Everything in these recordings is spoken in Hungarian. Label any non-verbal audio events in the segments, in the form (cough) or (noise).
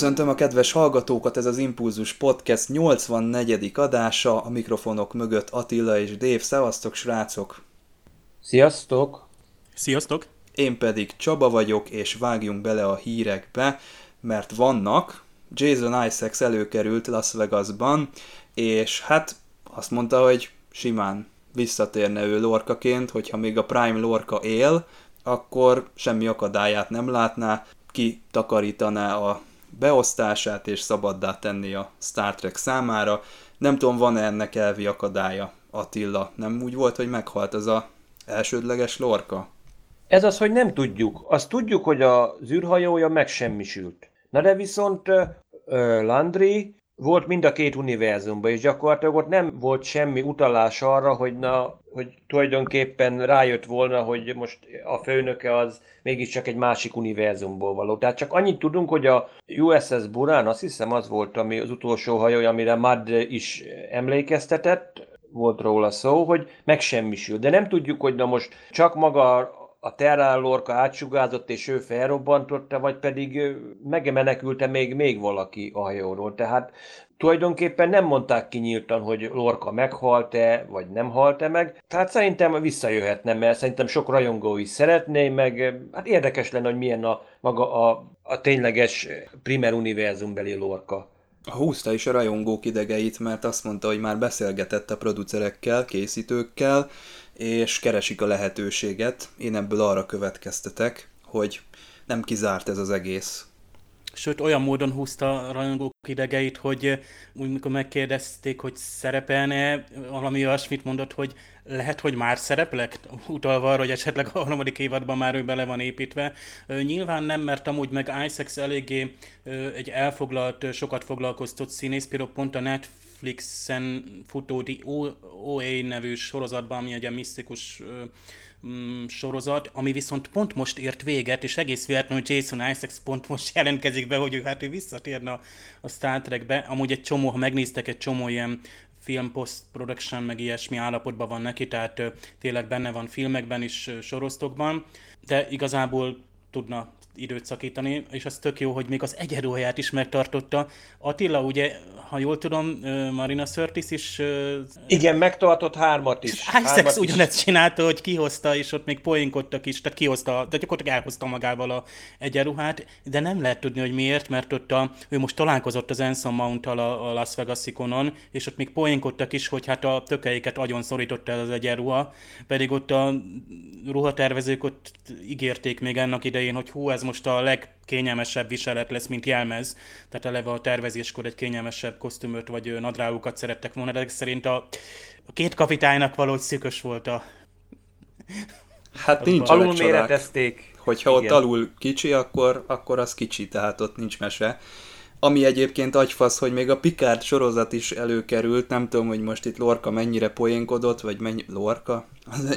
Köszöntöm a kedves hallgatókat, ez az Impulzus Podcast 84. adása, a mikrofonok mögött Attila és Dév. Szevasztok, srácok! Sziasztok! Sziasztok! Én pedig Csaba vagyok, és vágjunk bele a hírekbe, mert vannak. Jason Isaacs előkerült Las Vegasban, és hát azt mondta, hogy simán visszatérne ő Lorkaként, hogyha még a Prime Lorka él, akkor semmi akadályát nem látná, ki takarítaná a beosztását és szabaddá tenni a Star Trek számára. Nem tudom, van-e ennek elvi akadálya, Attila? Nem úgy volt, hogy meghalt az a elsődleges lorka? Ez az, hogy nem tudjuk. Azt tudjuk, hogy az űrhajója megsemmisült. Na de viszont Landry volt mind a két univerzumban, és gyakorlatilag ott nem volt semmi utalás arra, hogy, na, hogy tulajdonképpen rájött volna, hogy most a főnöke az mégiscsak egy másik univerzumból való. Tehát csak annyit tudunk, hogy a USS Burán, azt hiszem az volt ami az utolsó hajó, amire Mad is emlékeztetett, volt róla szó, hogy megsemmisül. De nem tudjuk, hogy na most csak maga a Terrán Lorca átsugázott, és ő felrobbantotta, vagy pedig megemenekülte még, még valaki a hajóról. Tehát tulajdonképpen nem mondták ki nyíltan, hogy Lorca meghalt-e, vagy nem halt-e meg. Tehát szerintem visszajöhetne, mert szerintem sok rajongó is szeretné, meg hát érdekes lenne, hogy milyen a maga a, a tényleges primer univerzumbeli Lorca. Húzta is a rajongók idegeit, mert azt mondta, hogy már beszélgetett a producerekkel, készítőkkel, és keresik a lehetőséget. Én ebből arra következtetek, hogy nem kizárt ez az egész. Sőt, olyan módon húzta a rajongók idegeit, hogy úgy, mikor megkérdezték, hogy szerepelne, valami olyasmit mondott, hogy lehet, hogy már szereplek, utalva arra, hogy esetleg a harmadik évadban már ő bele van építve. Nyilván nem, mert amúgy meg Isaacs eléggé egy elfoglalt, sokat foglalkoztott színész, például pont a Netflixen futó OA nevű sorozatban, ami egy misztikus mm, sorozat, ami viszont pont most ért véget, és egész véletlenül Jason Isaacs pont most (laughs) jelentkezik be, hogy ő hát ő visszatérne a, a Star Trekbe. Amúgy egy csomó, ha megnéztek, egy csomó ilyen film post-production, meg ilyesmi állapotban van neki, tehát tényleg benne van filmekben is, ö, soroztokban, de igazából tudna időt szakítani, és az tök jó, hogy még az egyenruháját is megtartotta. Attila, ugye, ha jól tudom, Marina Sörtis is... Igen, megtartott hármat is. Isaacs ugyanezt csinálta, hogy kihozta, és ott még poénkodtak is, tehát kihozta, de gyakorlatilag elhozta magával a egyenruhát, de nem lehet tudni, hogy miért, mert ott a, ő most találkozott az Anson mount a, a Las vegas ikonon, és ott még poénkodtak is, hogy hát a tökeiket agyon szorította ez az egyenruha, pedig ott a ruhatervezők ott ígérték még ennek idején, hogy hú, ez most a legkényelmesebb viselet lesz, mint jelmez. Tehát eleve a tervezéskor egy kényelmesebb kosztümöt vagy nadrágokat szerettek volna, de szerint a, a két kapitánynak valahogy szűkös volt a... Hát nincs Alul méretezték. Hogyha Igen. ott alul kicsi, akkor, akkor az kicsi, tehát ott nincs mese. Ami egyébként agyfasz, hogy még a Picard sorozat is előkerült, nem tudom, hogy most itt Lorca mennyire poénkodott, vagy mennyi... Lorca?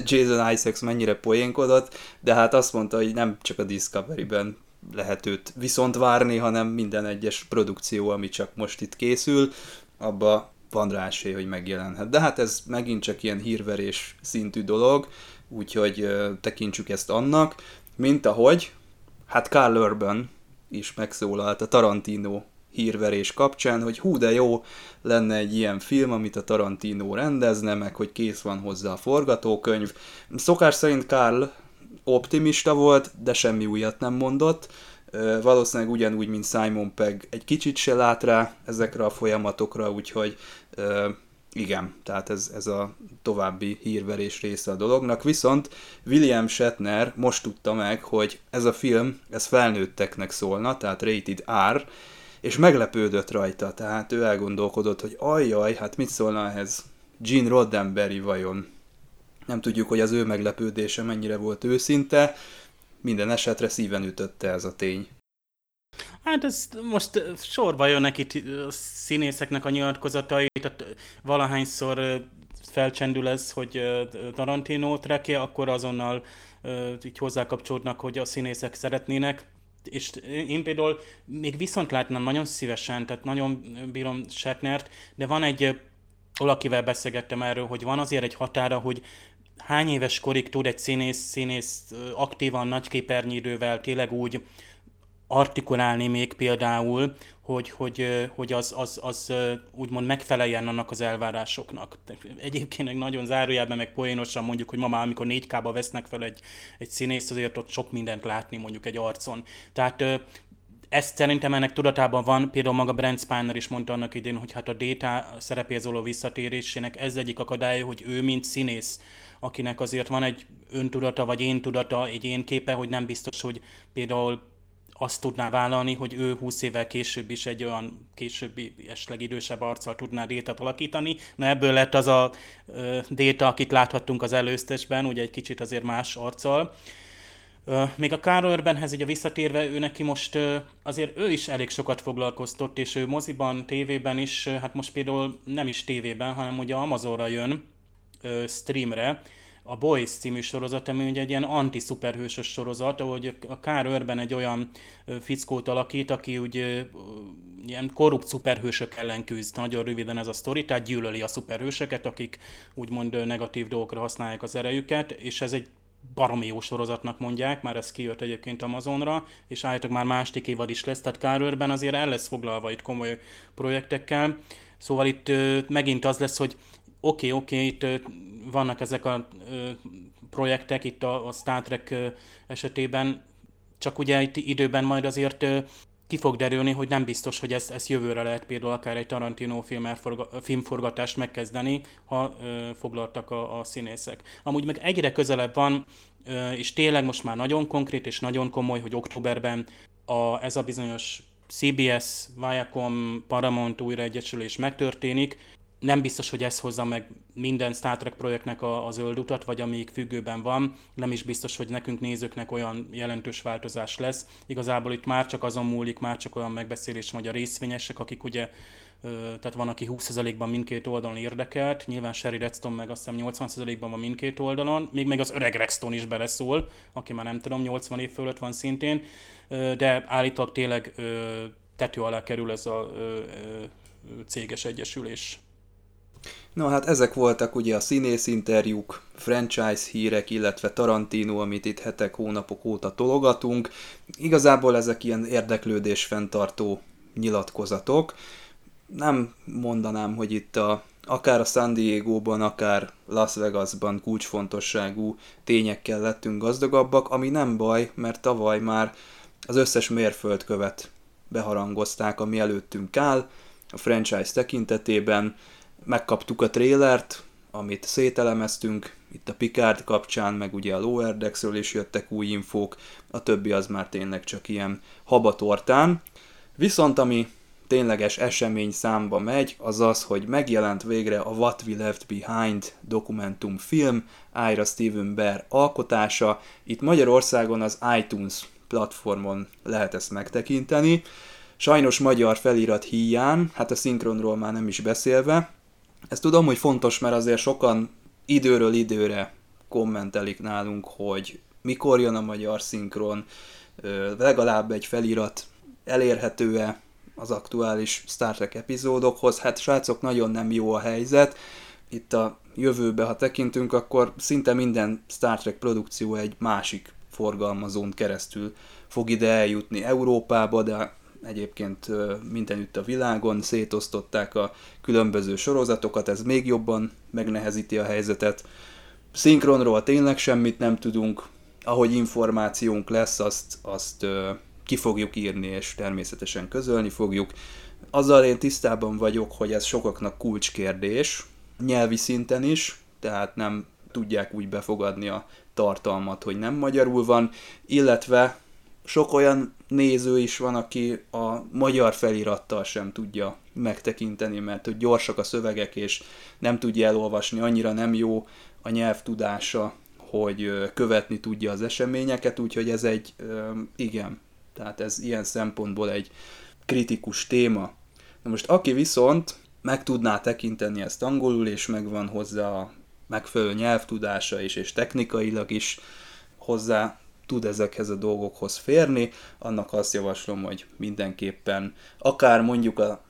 Jason Isaacs mennyire poénkodott, de hát azt mondta, hogy nem csak a Discovery-ben lehet őt viszont várni, hanem minden egyes produkció, ami csak most itt készül, abba van rá esély, hogy megjelenhet. De hát ez megint csak ilyen hírverés szintű dolog, úgyhogy tekintsük ezt annak, mint ahogy, hát Carl Urban is megszólalt a Tarantino hírverés kapcsán, hogy hú de jó lenne egy ilyen film, amit a Tarantino rendezne, meg hogy kész van hozzá a forgatókönyv. Szokás szerint Karl optimista volt, de semmi újat nem mondott. Valószínűleg ugyanúgy, mint Simon Pegg egy kicsit se lát rá ezekre a folyamatokra, úgyhogy Igen, tehát ez, ez a további hírverés része a dolognak, viszont William Shatner most tudta meg, hogy ez a film, ez felnőtteknek szólna, tehát rated R, és meglepődött rajta, tehát ő elgondolkodott, hogy ajjaj, hát mit szólna ehhez Gene Roddenberry vajon. Nem tudjuk, hogy az ő meglepődése mennyire volt őszinte, minden esetre szíven ütötte ez a tény. Hát ez most sorba jönnek itt a színészeknek a nyilatkozatai, tehát valahányszor felcsendül ez, hogy Tarantino trekje, akkor azonnal így hozzákapcsolódnak, hogy a színészek szeretnének. És én például még viszont látnám nagyon szívesen, tehát nagyon bírom Shatnert, de van egy, valakivel beszélgettem erről, hogy van azért egy határa, hogy hány éves korig tud egy színész, színész aktívan, nagy képernyővel tényleg úgy artikulálni még például, hogy, hogy, hogy az, az, az úgymond megfeleljen annak az elvárásoknak. Egyébként nagyon zárójában meg poénosan mondjuk, hogy ma már amikor 4K-ba vesznek fel egy, egy színész, azért ott sok mindent látni mondjuk egy arcon. Tehát ezt szerintem ennek tudatában van, például maga Brent Spiner is mondta annak idén, hogy hát a Data szerepéhez való visszatérésének ez egyik akadálya, hogy ő mint színész, akinek azért van egy öntudata, vagy én tudata, egy én képe, hogy nem biztos, hogy például azt tudná vállalni, hogy ő 20 évvel később is egy olyan későbbi, esetleg idősebb arccal tudná détát alakítani. Na ebből lett az a déta, akit láthattunk az előztesben, ugye egy kicsit azért más arccal. Még a Carl Urbanhez ugye visszatérve, ő neki most azért ő is elég sokat foglalkoztott, és ő moziban, tévében is, hát most például nem is tévében, hanem ugye Amazonra jön streamre, a Boys című sorozat, ami ugye egy ilyen anti-szuperhősös sorozat, ahogy a Kár Örben egy olyan fickót alakít, aki úgy ilyen korrupt szuperhősök ellen küzd. Nagyon röviden ez a sztori, tehát gyűlöli a szuperhősöket, akik úgymond negatív dolgokra használják az erejüket, és ez egy baromi jó sorozatnak mondják, már ez kijött egyébként Amazonra, és állítok már másik évad is lesz, tehát Kárőrben azért el lesz foglalva itt komoly projektekkel. Szóval itt megint az lesz, hogy oké, oké, itt vannak ezek a projektek itt a, a Star Trek esetében, csak ugye itt időben majd azért ki fog derülni, hogy nem biztos, hogy ezt, ezt jövőre lehet például akár egy Tarantino film filmforgatást megkezdeni, ha ö, foglaltak a, a színészek. Amúgy meg egyre közelebb van, ö, és tényleg most már nagyon konkrét és nagyon komoly, hogy októberben a, ez a bizonyos CBS, Viacom, Paramount újraegyesülés megtörténik, nem biztos, hogy ez hozza meg minden Star Trek projektnek a, a zöld utat, vagy amíg függőben van, nem is biztos, hogy nekünk nézőknek olyan jelentős változás lesz. Igazából itt már csak azon múlik, már csak olyan megbeszélés, hogy a részvényesek, akik ugye tehát van, aki 20%-ban mindkét oldalon érdekelt, nyilván Sherry Redstone meg azt hiszem 80%-ban van mindkét oldalon, még meg az öreg Redstone is beleszól, aki már nem tudom, 80 év fölött van szintén, de állítólag tényleg tető alá kerül ez a céges egyesülés. No hát ezek voltak ugye a színész interjúk, franchise hírek, illetve Tarantino, amit itt hetek, hónapok óta tologatunk. Igazából ezek ilyen érdeklődés fenntartó nyilatkozatok. Nem mondanám, hogy itt a, akár a San Diego-ban, akár Las Vegasban kulcsfontosságú tényekkel lettünk gazdagabbak, ami nem baj, mert tavaly már az összes mérföldkövet beharangozták, ami előttünk áll, a franchise tekintetében, megkaptuk a trélert, amit szételemeztünk, itt a Picard kapcsán, meg ugye a Lower Decks-ről is jöttek új infók, a többi az már tényleg csak ilyen habatortán. Viszont ami tényleges esemény számba megy, az az, hogy megjelent végre a What We Left Behind dokumentumfilm, Ira Steven Bear alkotása. Itt Magyarországon az iTunes platformon lehet ezt megtekinteni. Sajnos magyar felirat híján, hát a szinkronról már nem is beszélve, ezt tudom, hogy fontos, mert azért sokan időről időre kommentelik nálunk, hogy mikor jön a magyar szinkron, legalább egy felirat elérhető-e az aktuális Star Trek epizódokhoz. Hát srácok, nagyon nem jó a helyzet. Itt a jövőbe, ha tekintünk, akkor szinte minden Star Trek produkció egy másik forgalmazón keresztül fog ide eljutni Európába, de egyébként mindenütt a világon, szétosztották a különböző sorozatokat, ez még jobban megnehezíti a helyzetet. Szinkronról tényleg semmit nem tudunk, ahogy információnk lesz, azt, azt ki fogjuk írni, és természetesen közölni fogjuk. Azzal én tisztában vagyok, hogy ez sokaknak kulcskérdés, nyelvi szinten is, tehát nem tudják úgy befogadni a tartalmat, hogy nem magyarul van, illetve sok olyan néző is van, aki a magyar felirattal sem tudja megtekinteni, mert hogy gyorsak a szövegek, és nem tudja elolvasni, annyira nem jó a nyelvtudása, hogy követni tudja az eseményeket, úgyhogy ez egy, igen, tehát ez ilyen szempontból egy kritikus téma. Na most aki viszont meg tudná tekinteni ezt angolul, és megvan hozzá a megfelelő nyelvtudása is, és technikailag is hozzá tud ezekhez a dolgokhoz férni, annak azt javaslom, hogy mindenképpen akár mondjuk a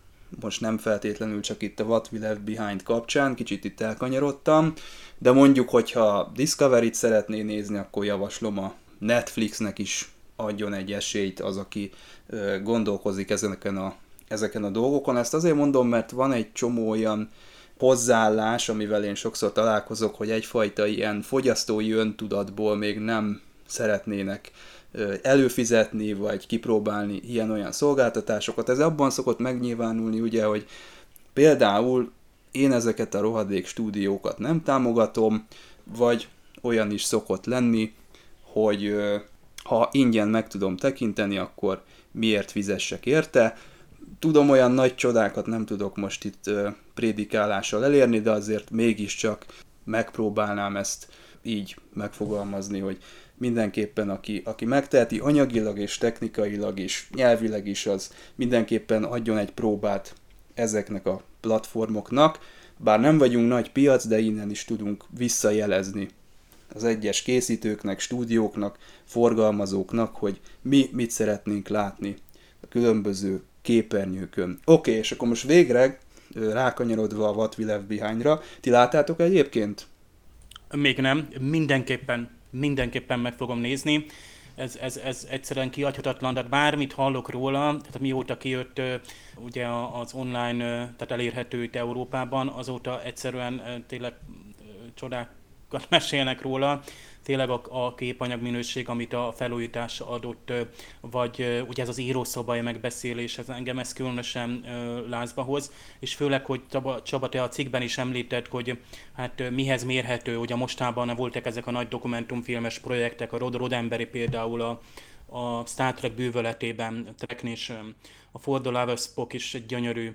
most nem feltétlenül csak itt a What We Left Behind kapcsán, kicsit itt elkanyarodtam, de mondjuk, hogyha Discovery-t szeretné nézni, akkor javaslom a Netflixnek is adjon egy esélyt az, aki gondolkozik ezeken a, ezeken a dolgokon. Ezt azért mondom, mert van egy csomó olyan hozzáállás, amivel én sokszor találkozok, hogy egyfajta ilyen fogyasztói öntudatból még nem szeretnének előfizetni, vagy kipróbálni ilyen-olyan szolgáltatásokat. Ez abban szokott megnyilvánulni, ugye, hogy például én ezeket a rohadék stúdiókat nem támogatom, vagy olyan is szokott lenni, hogy ha ingyen meg tudom tekinteni, akkor miért fizessek érte. Tudom, olyan nagy csodákat nem tudok most itt prédikálással elérni, de azért mégiscsak megpróbálnám ezt így megfogalmazni, hogy mindenképpen aki, aki megteheti anyagilag és technikailag is, nyelvileg is, az mindenképpen adjon egy próbát ezeknek a platformoknak, bár nem vagyunk nagy piac, de innen is tudunk visszajelezni az egyes készítőknek, stúdióknak, forgalmazóknak, hogy mi mit szeretnénk látni a különböző képernyőkön. Oké, okay, és akkor most végre rákanyarodva a What We Left Behind-ra, ti láttátok egyébként? Még nem, mindenképpen, mindenképpen meg fogom nézni. Ez, ez, ez egyszerűen kiadhatatlan, tehát bármit hallok róla, tehát mióta kijött ugye az online, tehát elérhető itt Európában, azóta egyszerűen tényleg csodákat (laughs) mesélnek róla, tényleg a, a képanyag minőség, amit a felújítás adott, vagy ugye ez az írószobai megbeszélés, ez engem ez különösen lázba hoz, és főleg, hogy Csaba, te a cikkben is említett, hogy hát mihez mérhető, ugye mostában voltak ezek a nagy dokumentumfilmes projektek, a Rod Rodemberi például a, a Star Trek bűvöletében, és a For the Spock is egy gyönyörű.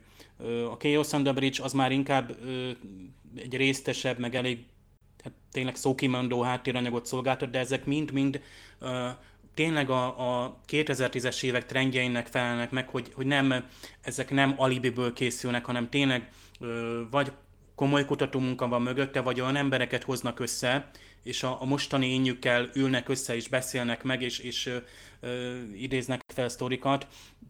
A Chaos on the Bridge az már inkább egy résztesebb, meg elég tényleg szókimondó háttéranyagot szolgáltat, de ezek mind-mind uh, tényleg a, a 2010-es évek trendjeinek felelnek meg, hogy, hogy nem, ezek nem alibiből készülnek, hanem tényleg uh, vagy komoly kutatómunka van mögötte, vagy olyan embereket hoznak össze, és a, a mostani énjükkel ülnek össze, és beszélnek meg, és, és ö, ö, idéznek fel sztorikat.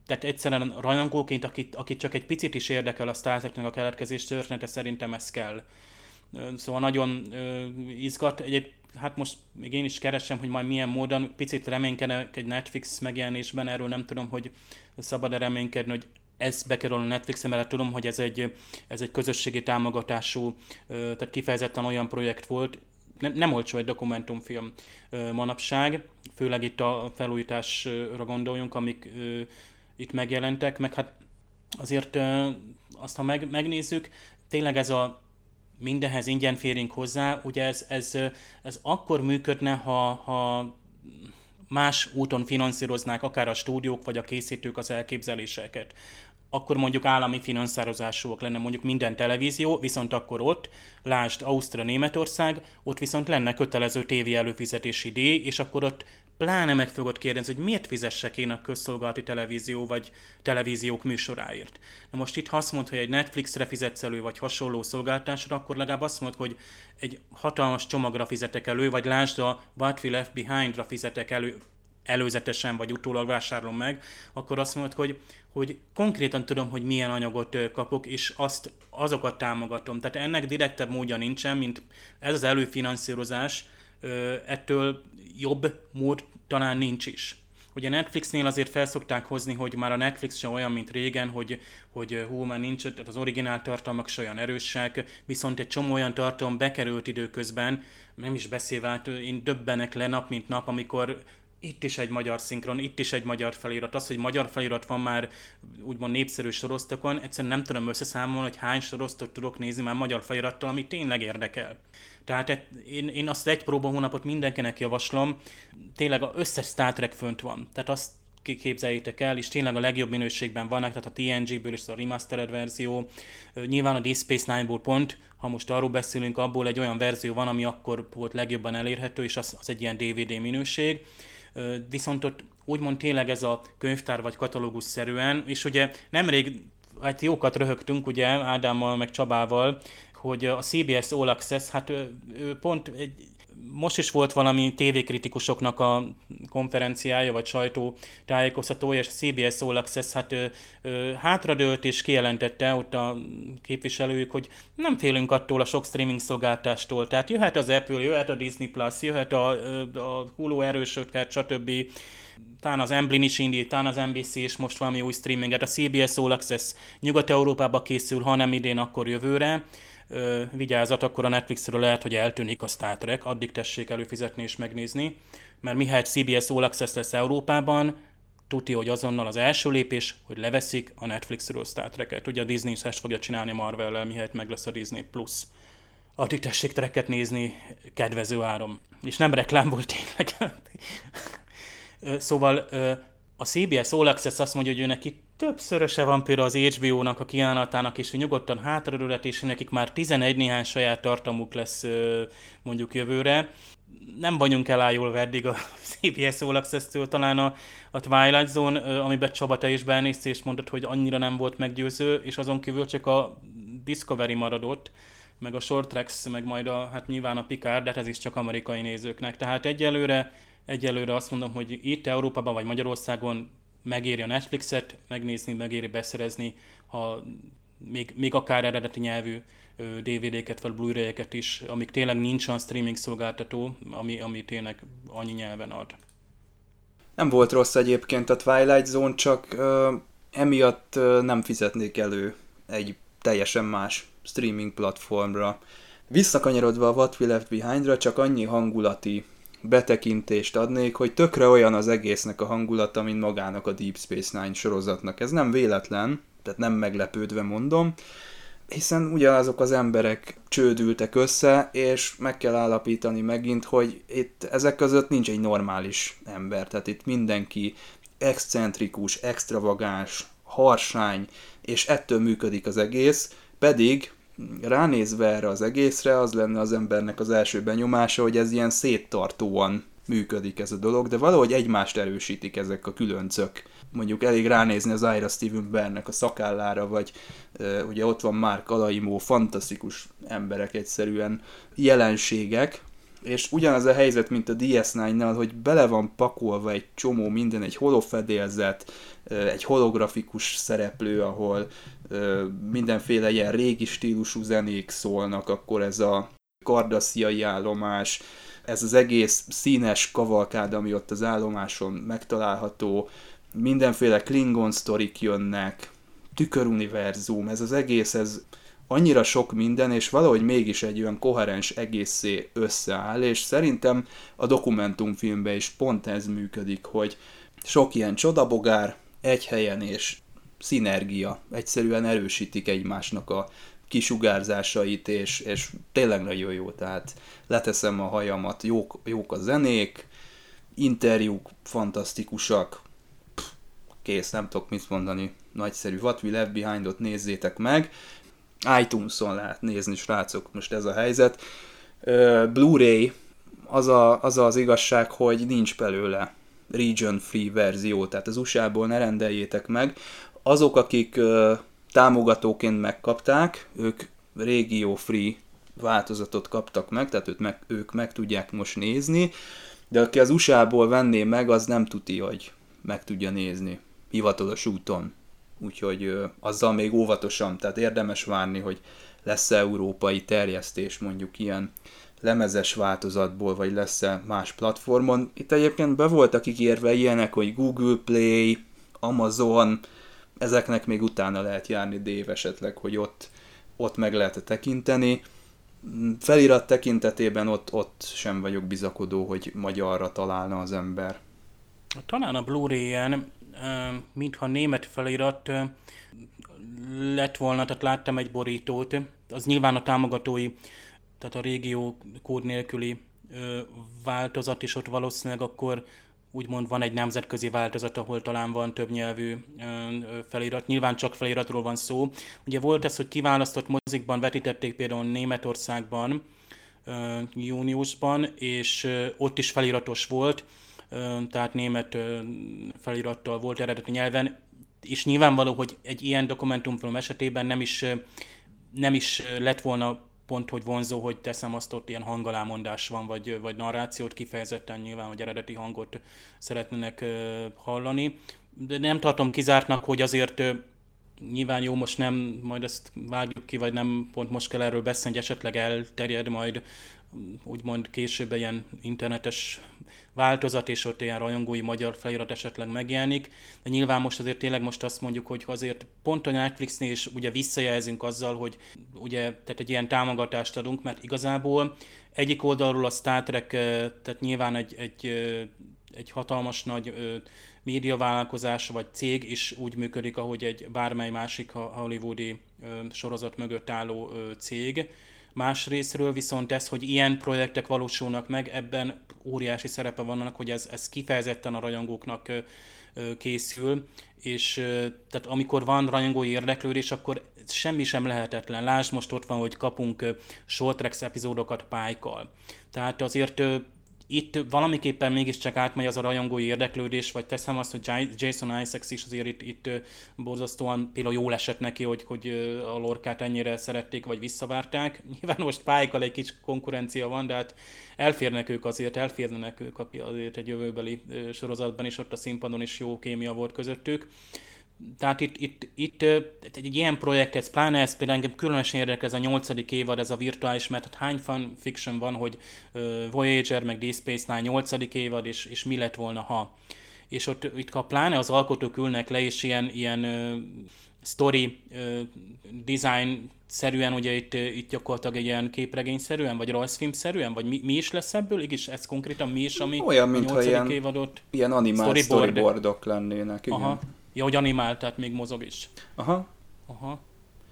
Tehát egyszerűen rajongóként, akit, akit csak egy picit is érdekel a Star Trek-nek a keletkezés története, szerintem ez kell. Szóval nagyon izgat. Egyéb, hát most még én is keresem, hogy majd milyen módon, picit reménykedek egy Netflix megjelenésben, erről nem tudom, hogy szabad-e reménykedni, hogy ez bekerül a Netflixen, mert tudom, hogy ez egy, ez egy közösségi támogatású, tehát kifejezetten olyan projekt volt, nem, nem olcsó egy dokumentumfilm manapság, főleg itt a felújításra gondoljunk, amik itt megjelentek, meg hát azért azt, ha meg, megnézzük, tényleg ez a mindenhez ingyen férünk hozzá, ugye ez, ez, ez akkor működne, ha, ha más úton finanszíroznák akár a stúdiók vagy a készítők az elképzeléseket. Akkor mondjuk állami finanszírozásúak lenne mondjuk minden televízió, viszont akkor ott, lásd Ausztria, Németország, ott viszont lenne kötelező tévé előfizetési díj, és akkor ott pláne meg fogod kérdezni, hogy miért fizessek én a közszolgálati televízió vagy televíziók műsoráért. Na most itt, ha azt mondod, hogy egy Netflixre fizetsz elő, vagy hasonló szolgáltásra, akkor legalább azt mondod, hogy egy hatalmas csomagra fizetek elő, vagy lásd a What We Left Behind-ra fizetek elő, előzetesen vagy utólag vásárolom meg, akkor azt mondod, hogy, hogy konkrétan tudom, hogy milyen anyagot kapok, és azt, azokat támogatom. Tehát ennek direktebb módja nincsen, mint ez az előfinanszírozás, ettől jobb mód talán nincs is. Ugye Netflixnél azért felszokták hozni, hogy már a Netflix sem olyan, mint régen, hogy, hogy hú, már nincs, tehát az originál tartalmak se olyan erősek, viszont egy csomó olyan tartalom bekerült időközben, nem is beszélve, hát én döbbenek le nap mint nap, amikor itt is egy magyar szinkron, itt is egy magyar felirat. Az, hogy magyar felirat van már úgymond népszerű sorosztokon, egyszerűen nem tudom összeszámolni, hogy hány sorosztot tudok nézni már magyar felirattal, ami tényleg érdekel. Tehát én, én azt egy próba hónapot mindenkinek javaslom, tényleg az összes Star Trek fönt van. Tehát azt képzeljétek el, és tényleg a legjobb minőségben vannak, tehát a TNG-ből is a remastered verzió, nyilván a Deep Space Nine-ból pont, ha most arról beszélünk, abból egy olyan verzió van, ami akkor volt legjobban elérhető, és az, az egy ilyen DVD minőség. Viszont ott úgymond tényleg ez a könyvtár vagy katalógus szerűen, és ugye nemrég hát jókat röhögtünk, ugye Ádámmal meg Csabával, hogy a CBS All Access, hát ő, ő pont egy, most is volt valami tévékritikusoknak a konferenciája, vagy sajtó tájékoztatója, és a CBS All Access hát ő, ő, hátradőlt és kijelentette ott a képviselők, hogy nem félünk attól a sok streaming szolgáltástól. Tehát jöhet az Apple, jöhet a Disney Plus, jöhet a, a Hulu erősöket, stb. Talán az Emblin is indít, talán az NBC is most valami új streaminget. A CBS All Access Nyugat-Európába készül, ha nem idén, akkor jövőre vigyázat, akkor a Netflixről lehet, hogy eltűnik a Star Trek, addig tessék előfizetni és megnézni, mert mihelyt CBS All Access lesz Európában, tudja, hogy azonnal az első lépés, hogy leveszik a Netflixről Star Trek-et. Ugye a Disney is ezt fogja csinálni Marvel-lel, mihelyt meg lesz a Disney Plus. Addig tessék treket nézni kedvező áron. És nem reklám volt tényleg. (laughs) szóval a CBS All Access azt mondja, hogy ő neki többszöröse van például az HBO-nak, a kínálatának, és hogy nyugodtan hátradőlet, és nekik már 11 néhány saját tartalmuk lesz mondjuk jövőre. Nem vagyunk elájulva eddig a (laughs) CBS All Access-től, talán a, a Twilight Zone, amiben Csaba te is benéztél, és mondtad, hogy annyira nem volt meggyőző, és azon kívül csak a Discovery maradott, meg a Short Tracks, meg majd a, hát nyilván a Picard, de hát ez is csak amerikai nézőknek. Tehát egyelőre, egyelőre azt mondom, hogy itt Európában vagy Magyarországon megéri a Netflixet megnézni, megéri beszerezni, ha még, még akár eredeti nyelvű DVD-ket vagy Blu-ray-eket is, amik tényleg nincs olyan streaming szolgáltató, ami, ami tényleg annyi nyelven ad. Nem volt rossz egyébként a Twilight Zone, csak uh, emiatt uh, nem fizetnék elő egy teljesen más streaming platformra. Visszakanyarodva a What We Left Behind-ra, csak annyi hangulati betekintést adnék, hogy tökre olyan az egésznek a hangulata, mint magának a Deep Space Nine sorozatnak. Ez nem véletlen, tehát nem meglepődve mondom, hiszen ugyanazok az emberek csődültek össze, és meg kell állapítani megint, hogy itt ezek között nincs egy normális ember, tehát itt mindenki excentrikus, extravagáns, harsány, és ettől működik az egész, pedig ránézve erre az egészre, az lenne az embernek az első benyomása, hogy ez ilyen széttartóan működik ez a dolog, de valahogy egymást erősítik ezek a különcök. Mondjuk elég ránézni az Ira Steven Bernek a szakállára, vagy uh, ugye ott van Mark Alaimó, fantasztikus emberek egyszerűen, jelenségek, és ugyanaz a helyzet, mint a DS9-nál, hogy bele van pakolva egy csomó minden, egy holofedélzet, egy holografikus szereplő, ahol mindenféle ilyen régi stílusú zenék szólnak, akkor ez a kardasziai állomás, ez az egész színes kavalkád, ami ott az állomáson megtalálható, mindenféle Klingon sztorik jönnek, tüköruniverzum, ez az egész, ez annyira sok minden, és valahogy mégis egy olyan koherens egészé összeáll, és szerintem a dokumentumfilmben is pont ez működik, hogy sok ilyen csodabogár egy helyen, és szinergia, egyszerűen erősítik egymásnak a kisugárzásait, és, és tényleg nagyon jó, tehát leteszem a hajamat, jók, jók a zenék, interjúk fantasztikusak, kész, nem tudok mit mondani, nagyszerű, What We Left Behind-ot nézzétek meg, iTunes-on lehet nézni, srácok, most ez a helyzet. Blu-ray, az, a, az az igazság, hogy nincs belőle region free verzió, tehát az USA-ból ne rendeljétek meg. Azok, akik támogatóként megkapták, ők régió free változatot kaptak meg, tehát ők meg, ők meg tudják most nézni, de aki az USA-ból venné meg, az nem tudja, hogy meg tudja nézni hivatalos úton úgyhogy azzal még óvatosan, tehát érdemes várni, hogy lesz-e európai terjesztés mondjuk ilyen lemezes változatból, vagy lesz-e más platformon. Itt egyébként be voltak ígérve ilyenek, hogy Google Play, Amazon, ezeknek még utána lehet járni dév esetleg, hogy ott, ott meg lehet tekinteni. Felirat tekintetében ott, ott sem vagyok bizakodó, hogy magyarra találna az ember. Talán a Blu-ray-en, mintha német felirat lett volna, tehát láttam egy borítót, az nyilván a támogatói, tehát a régió kód nélküli változat, és ott valószínűleg akkor úgymond van egy nemzetközi változat, ahol talán van több nyelvű felirat. Nyilván csak feliratról van szó. Ugye volt ez, hogy kiválasztott mozikban vetítették például Németországban júniusban, és ott is feliratos volt, tehát német felirattal volt eredeti nyelven, és nyilvánvaló, hogy egy ilyen dokumentumfilm esetében nem is, nem is lett volna pont, hogy vonzó, hogy teszem azt ott ilyen hangalámondás van, vagy, vagy narrációt kifejezetten nyilván, vagy eredeti hangot szeretnének hallani. De nem tartom kizártnak, hogy azért nyilván jó, most nem, majd ezt vágjuk ki, vagy nem pont most kell erről beszélni, hogy esetleg elterjed majd úgymond később ilyen internetes változat, és ott ilyen rajongói magyar felirat esetleg megjelenik. De nyilván most azért tényleg most azt mondjuk, hogy azért pont a Netflixnél is ugye visszajelzünk azzal, hogy ugye tehát egy ilyen támogatást adunk, mert igazából egyik oldalról a Star Trek, tehát nyilván egy, egy, egy hatalmas nagy médiavállalkozás vagy cég is úgy működik, ahogy egy bármely másik hollywoodi sorozat mögött álló cég Más részről viszont ez, hogy ilyen projektek valósulnak meg, ebben óriási szerepe vannak, hogy ez, ez kifejezetten a rajongóknak készül, és tehát amikor van rajongói érdeklődés, akkor semmi sem lehetetlen. Lásd, most ott van, hogy kapunk short epizódokat pálykkal. Tehát azért itt valamiképpen mégiscsak átmegy az a rajongói érdeklődés, vagy teszem azt, hogy Jason Isaacs is azért itt, itt borzasztóan például jól esett neki, hogy, hogy a lorkát ennyire szerették, vagy visszavárták. (laughs) Nyilván most pályákkal egy kis konkurencia van, de hát elférnek ők azért, elférnek ők azért egy jövőbeli sorozatban is, ott a színpadon is jó kémia volt közöttük tehát itt, itt, itt egy ilyen projekt, ez pláne ez például engem különösen érdekel ez a nyolcadik évad, ez a virtuális, mert hát hány fan fiction van, hogy Voyager meg Deep Space Nine nyolcadik évad, és, és mi lett volna, ha. És ott itt a pláne az alkotók ülnek le, és ilyen, ilyen story design szerűen, ugye itt, itt gyakorlatilag egy ilyen képregény-szerűen, vagy rajzfilm-szerűen, vagy mi, mi is lesz ebből? Igis, ez konkrétan mi is, ami Olyan, mintha ilyen, évadot ilyen animált storyboard. storyboardok lennének. Igen. Aha. Ja, hogy animált, tehát még mozog is. Aha. Aha.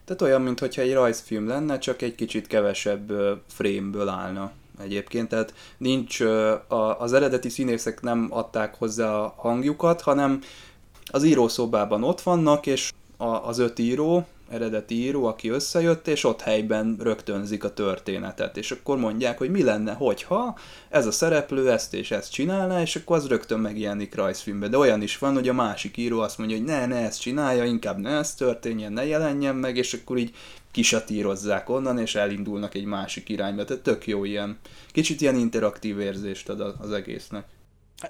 Tehát olyan, mintha egy rajzfilm lenne, csak egy kicsit kevesebb frame-ből állna egyébként, tehát nincs, az eredeti színészek nem adták hozzá a hangjukat, hanem az írószobában ott vannak, és az öt író, eredeti író, aki összejött, és ott helyben rögtönzik a történetet. És akkor mondják, hogy mi lenne, hogyha ez a szereplő ezt és ezt csinálná, és akkor az rögtön megjelenik rajzfilmbe. De olyan is van, hogy a másik író azt mondja, hogy ne, ne ezt csinálja, inkább ne ez történjen, ne jelenjen meg, és akkor így kisatírozzák onnan, és elindulnak egy másik irányba. Tehát tök jó ilyen, kicsit ilyen interaktív érzést ad az egésznek.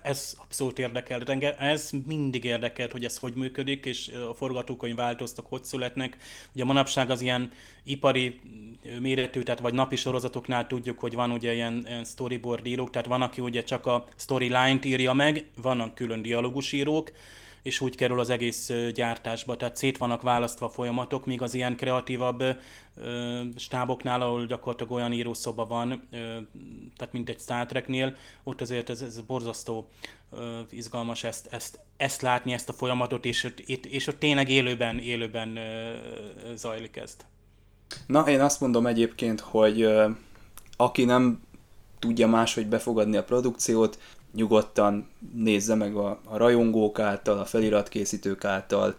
Ez abszolút érdekel. Engem ez mindig érdekelt, hogy ez hogy működik, és a forgatókönyv változtak, hogy születnek. Ugye manapság az ilyen ipari méretű, tehát vagy napi sorozatoknál tudjuk, hogy van ugye ilyen, storyboard írók, tehát van, aki ugye csak a storyline-t írja meg, vannak külön dialógus írók, és úgy kerül az egész gyártásba, tehát szét vannak választva folyamatok, míg az ilyen kreatívabb ö, stáboknál, ahol gyakorlatilag olyan írószoba van, ö, tehát mint egy Star Treknél, ott azért ez, ez borzasztó ö, izgalmas ezt, ezt, ezt látni, ezt a folyamatot, és és ott tényleg élőben, élőben ö, zajlik ezt. Na, én azt mondom egyébként, hogy ö, aki nem tudja máshogy befogadni a produkciót, nyugodtan nézze meg a, a rajongók által, a feliratkészítők által,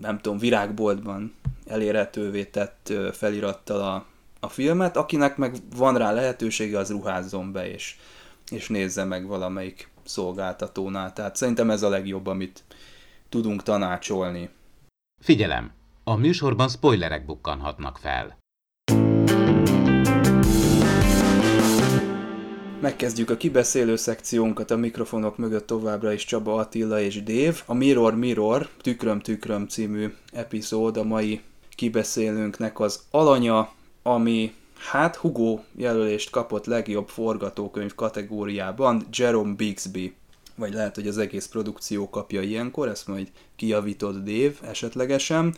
nem tudom, virágboltban elérhetővé tett felirattal a, a filmet, akinek meg van rá lehetősége, az ruházzon be, és, és nézze meg valamelyik szolgáltatónál. Tehát szerintem ez a legjobb, amit tudunk tanácsolni. Figyelem! A műsorban spoilerek bukkanhatnak fel. Megkezdjük a kibeszélő szekciónkat a mikrofonok mögött továbbra is Csaba Attila és Dév. A Mirror Mirror, Tükröm Tükröm című epizód a mai kibeszélőnknek az alanya, ami hát Hugo jelölést kapott legjobb forgatókönyv kategóriában Jerome Bixby. Vagy lehet, hogy az egész produkció kapja ilyenkor, ezt majd kijavított Dév esetlegesen.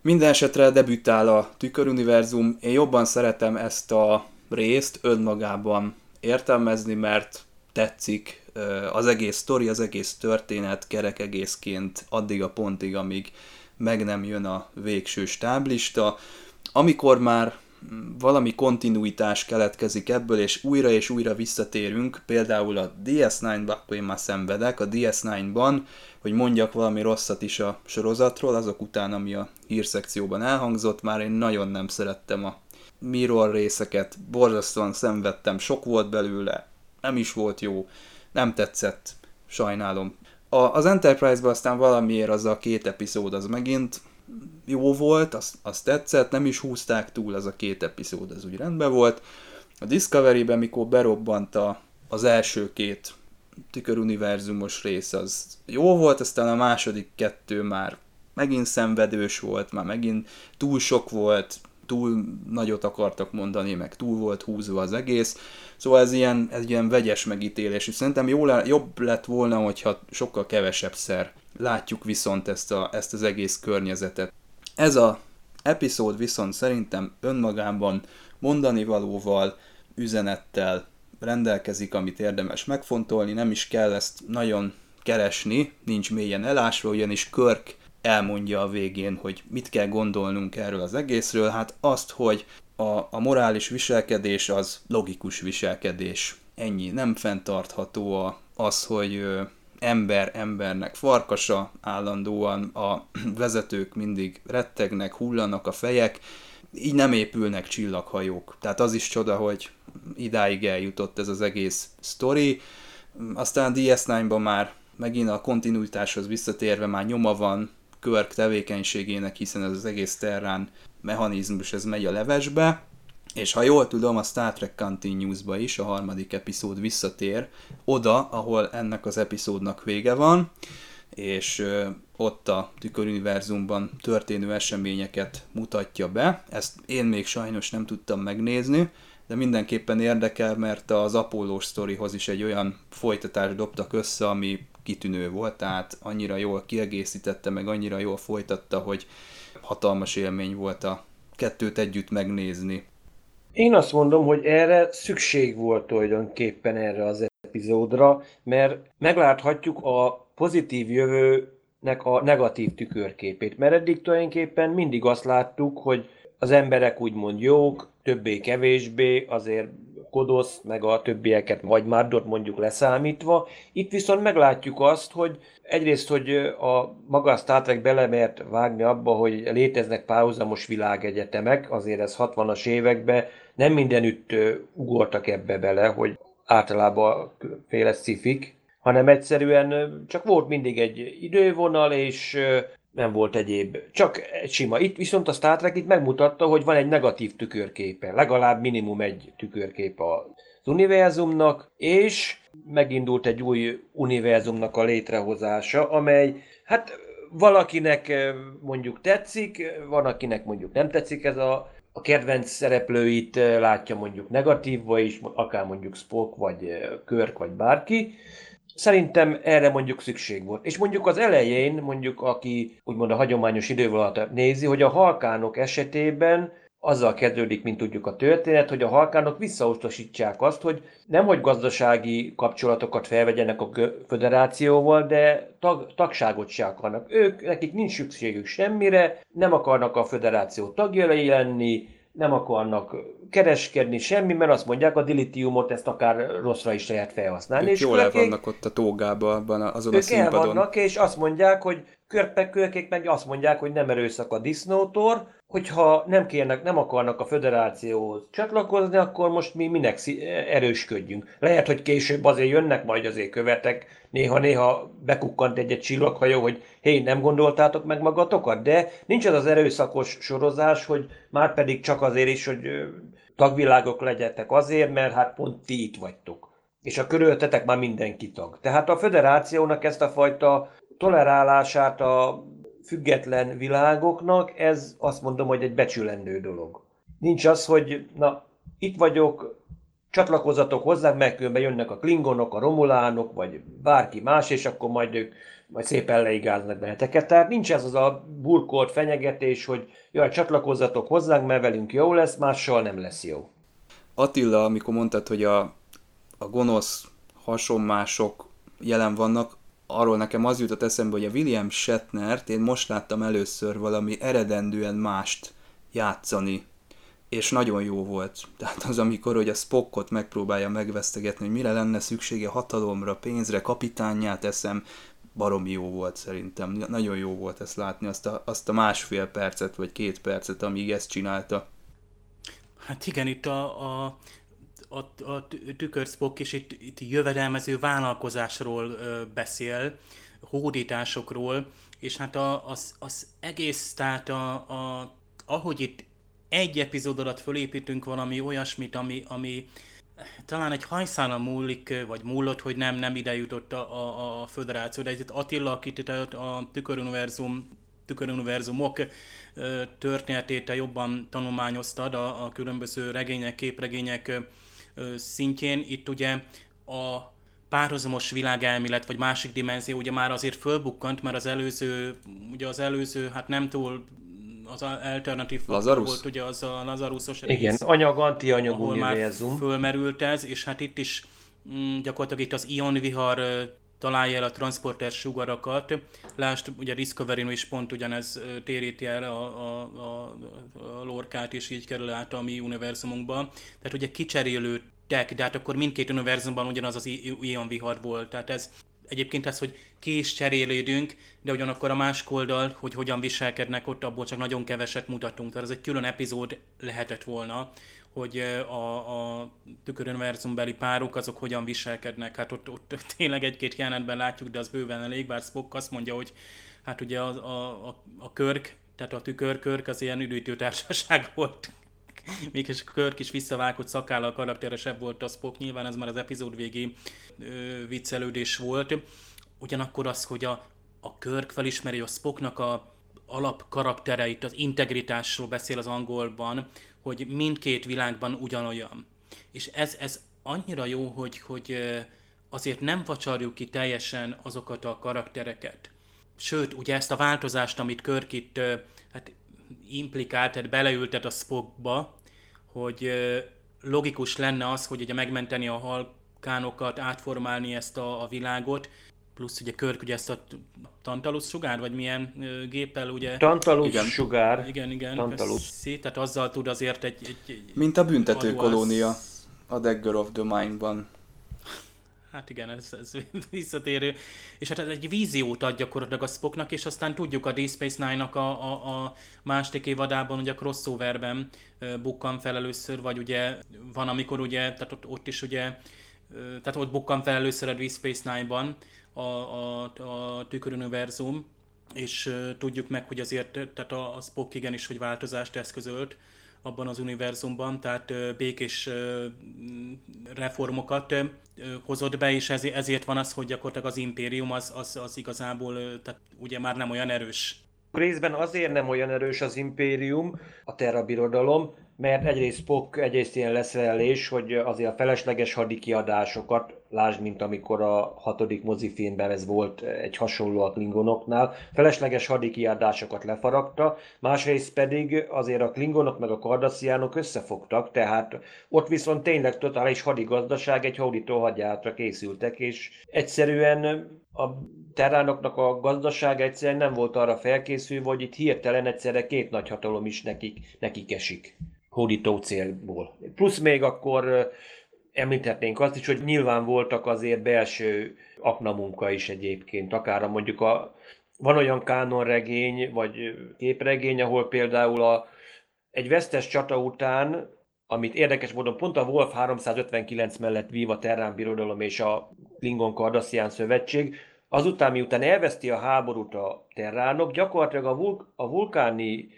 Minden esetre debütál a Tüköruniverzum. Én jobban szeretem ezt a részt önmagában értelmezni, mert tetszik az egész sztori, az egész történet kerek egészként addig a pontig, amíg meg nem jön a végső stáblista. Amikor már valami kontinuitás keletkezik ebből, és újra és újra visszatérünk, például a DS9-ba, akkor én már szenvedek, a DS9-ban, hogy mondjak valami rosszat is a sorozatról, azok után, ami a hírszekcióban elhangzott, már én nagyon nem szerettem a mirror részeket, borzasztóan szenvedtem, sok volt belőle, nem is volt jó, nem tetszett, sajnálom. A, az Enterprise-ban aztán valamiért az a két epizód az megint jó volt, azt, azt tetszett, nem is húzták túl, az a két epizód, az úgy rendben volt. A Discovery-ben, mikor berobbant a, az első két tüköruniverzumos rész, az jó volt, aztán a második kettő már megint szenvedős volt, már megint túl sok volt, túl nagyot akartak mondani, meg túl volt húzva az egész. Szóval ez ilyen, ez ilyen vegyes megítélés, és szerintem jó, jobb lett volna, hogyha sokkal kevesebb szer látjuk viszont ezt, a, ezt az egész környezetet. Ez a epizód viszont szerintem önmagában mondani valóval, üzenettel rendelkezik, amit érdemes megfontolni, nem is kell ezt nagyon keresni, nincs mélyen elásva, ugyanis Körk elmondja a végén, hogy mit kell gondolnunk erről az egészről, hát azt, hogy a, a morális viselkedés az logikus viselkedés. Ennyi. Nem fenntartható a, az, hogy ember embernek farkasa, állandóan a (clears throat) vezetők mindig rettegnek, hullanak a fejek, így nem épülnek csillaghajók. Tehát az is csoda, hogy idáig eljutott ez az egész sztori. Aztán DS9-ban már megint a kontinuitáshoz visszatérve már nyoma van Körk tevékenységének, hiszen ez az egész terrán mechanizmus, ez megy a levesbe, és ha jól tudom, a Star Trek Continues-ba is a harmadik epizód visszatér oda, ahol ennek az epizódnak vége van, és ott a tüköruniverzumban történő eseményeket mutatja be. Ezt én még sajnos nem tudtam megnézni, de mindenképpen érdekel, mert az Apollo sztorihoz is egy olyan folytatást dobtak össze, ami kitűnő volt, tehát annyira jól kiegészítette, meg annyira jól folytatta, hogy hatalmas élmény volt a kettőt együtt megnézni. Én azt mondom, hogy erre szükség volt tulajdonképpen erre az epizódra, mert megláthatjuk a pozitív jövőnek a negatív tükörképét. Mert eddig tulajdonképpen mindig azt láttuk, hogy az emberek úgymond jók, többé-kevésbé, azért Kodosz, meg a többieket, vagy Mardot mondjuk leszámítva. Itt viszont meglátjuk azt, hogy egyrészt, hogy a maga a Star Trek belemert vágni abba, hogy léteznek párhuzamos világegyetemek, azért ez 60-as években nem mindenütt ugortak ebbe bele, hogy általában féle szifik, hanem egyszerűen csak volt mindig egy idővonal, és nem volt egyéb, csak egy sima. Itt viszont a Star Trek itt megmutatta, hogy van egy negatív tükörképe, legalább minimum egy tükörkép az univerzumnak, és megindult egy új univerzumnak a létrehozása, amely hát valakinek mondjuk tetszik, van akinek mondjuk nem tetszik ez a a kedvenc szereplőit látja mondjuk negatívba is, akár mondjuk Spock, vagy Körk, vagy bárki. Szerintem erre mondjuk szükség volt. És mondjuk az elején, mondjuk aki úgymond a hagyományos idővonalat nézi, hogy a halkánok esetében azzal kezdődik, mint tudjuk a történet, hogy a halkánok visszautasítsák azt, hogy nem hogy gazdasági kapcsolatokat felvegyenek a föderációval, de tag, tagságot se akarnak. Ők, nekik nincs szükségük semmire, nem akarnak a föderáció tagjai lenni, nem akarnak kereskedni semmi, mert azt mondják, a dilitiumot ezt akár rosszra is lehet felhasználni. Ők és jól el vannak ott a tógában, azon ők a színpadon. El vannak, és azt mondják, hogy körpekölkék meg azt mondják, hogy nem erőszak a disznótor, hogyha nem, kérnek, nem akarnak a föderációhoz csatlakozni, akkor most mi minek erősködjünk. Lehet, hogy később azért jönnek majd azért követek, néha-néha bekukkant egy-egy csillaghajó, hogy hé, nem gondoltátok meg magatokat, de nincs az az erőszakos sorozás, hogy már pedig csak azért is, hogy tagvilágok legyetek azért, mert hát pont ti itt vagytok. És a körültetek már mindenki tag. Tehát a föderációnak ezt a fajta tolerálását a független világoknak, ez azt mondom, hogy egy becsülendő dolog. Nincs az, hogy na, itt vagyok, csatlakozatok hozzá, mert különben jönnek a klingonok, a romulánok, vagy bárki más, és akkor majd ők majd szépen leigáznak benneteket. Tehát nincs ez az a burkolt fenyegetés, hogy jaj, csatlakozzatok hozzánk, mert velünk jó lesz, mással nem lesz jó. Attila, amikor mondtad, hogy a, a gonosz hasonmások jelen vannak, arról nekem az jutott eszembe, hogy a William Shatnert én most láttam először valami eredendően mást játszani, és nagyon jó volt. Tehát az, amikor hogy a Spockot megpróbálja megvesztegetni, hogy mire lenne szüksége hatalomra, pénzre, kapitányát eszem, baromi jó volt szerintem. Nagyon jó volt ezt látni, azt a, azt a másfél percet, vagy két percet, amíg ezt csinálta. Hát igen, itt a, a, a, a tükörszpok is itt, itt jövedelmező vállalkozásról ö, beszél, hódításokról, és hát a, az, az egész, tehát a, a, ahogy itt egy epizód alatt fölépítünk valami olyasmit, ami, ami talán egy hajszálon múlik, vagy múlott, hogy nem, nem ide jutott a, a, a föderáció, de itt Attila, akit a tüköruniverzum, tüköruniverzumok történetét jobban tanulmányoztad a, a különböző regények, képregények szintjén. Itt ugye a párhuzamos világelmélet, vagy másik dimenzió ugye már azért fölbukkant, mert az előző, ugye az előző, hát nem túl az alternatív Lazarus? volt ugye az a Lazarusos Igen, anyag-antianyag univerzum. fölmerült ez, és hát itt is mm, gyakorlatilag itt az ionvihar találja el a transporter sugarakat. Lásd, ugye discovery is pont ugyanez téríti el a, a, a, a lorkát, és így kerül át a mi univerzumunkba. Tehát ugye kicserélődtek, de hát akkor mindkét univerzumban ugyanaz az ionvihar volt. Tehát ez egyébként ez, hogy ki is cserélődünk, de ugyanakkor a másik oldal, hogy hogyan viselkednek ott, abból csak nagyon keveset mutatunk. Tehát ez egy külön epizód lehetett volna, hogy a, a tüköruniverzum párok azok hogyan viselkednek. Hát ott, ott (laughs) tényleg egy-két jelenetben látjuk, de az bőven elég, bár Spock azt mondja, hogy hát ugye a, a, a, a körk, tehát a tükörkörk az ilyen üdítőtársaság (laughs) volt. Mégis a Körk is visszavágott szakállal karakteresebb volt a Spock, nyilván ez már az epizód végi ö, viccelődés volt. Ugyanakkor az, hogy a, a Körk felismeri a Spocknak a alap karaktereit, az integritásról beszél az angolban, hogy mindkét világban ugyanolyan. És ez, ez annyira jó, hogy, hogy azért nem vacsarjuk ki teljesen azokat a karaktereket. Sőt, ugye ezt a változást, amit Körk itt hát implikált, tehát beleültet a Spockba, hogy logikus lenne az, hogy ugye megmenteni a halkánokat, átformálni ezt a, a világot, plusz ugye Körk ugye ezt a Tantalus sugár, vagy milyen ö, géppel ugye... Tantalus igen. sugár. Igen, igen. Tantalus. Szét, tehát azzal tud azért egy... egy, egy Mint a büntető kolónia a Dagger of the Mind-ban. Hát igen, ez, ez (laughs) visszatérő. És hát ez egy víziót ad gyakorlatilag a Spocknak, és aztán tudjuk a Deep Space Nine-nak a, a, a második évadában, ugye a crossoverben bukkan fel először, vagy ugye van, amikor ugye, tehát ott, ott is ugye, tehát ott bukkan fel először a Deep Space Nine-ban, a, a, a tüköruniverzum, és tudjuk meg, hogy azért tehát a, a Spock igenis, hogy változást eszközölt abban az univerzumban, tehát békés reformokat hozott be, és ezért, van az, hogy gyakorlatilag az impérium az, az, az igazából tehát ugye már nem olyan erős. Részben azért nem olyan erős az impérium, a Terra Birodalom, mert egyrészt Spock, egyrészt ilyen leszerelés, hogy azért a felesleges hadikiadásokat, lásd, mint amikor a hatodik mozifilmben ez volt egy hasonló a Klingonoknál, felesleges hadikiadásokat lefaragta, másrészt pedig azért a Klingonok meg a Kardasziánok összefogtak, tehát ott viszont tényleg totális hadigazdaság, egy hódító hadjátra készültek, és egyszerűen a terránoknak a gazdaság egyszerűen nem volt arra felkészülve, hogy itt hirtelen egyszerre két nagy hatalom is nekik, nekik esik hódító célból. Plusz még akkor említhetnénk azt is, hogy nyilván voltak azért belső aknamunka is egyébként, akár mondjuk a, van olyan kánonregény, vagy képregény, ahol például a, egy vesztes csata után, amit érdekes módon pont a Wolf 359 mellett vív a Terrán Birodalom és a Klingon Cardassian Szövetség, azután, miután elveszti a háborút a terránok, gyakorlatilag a, vul- a vulkáni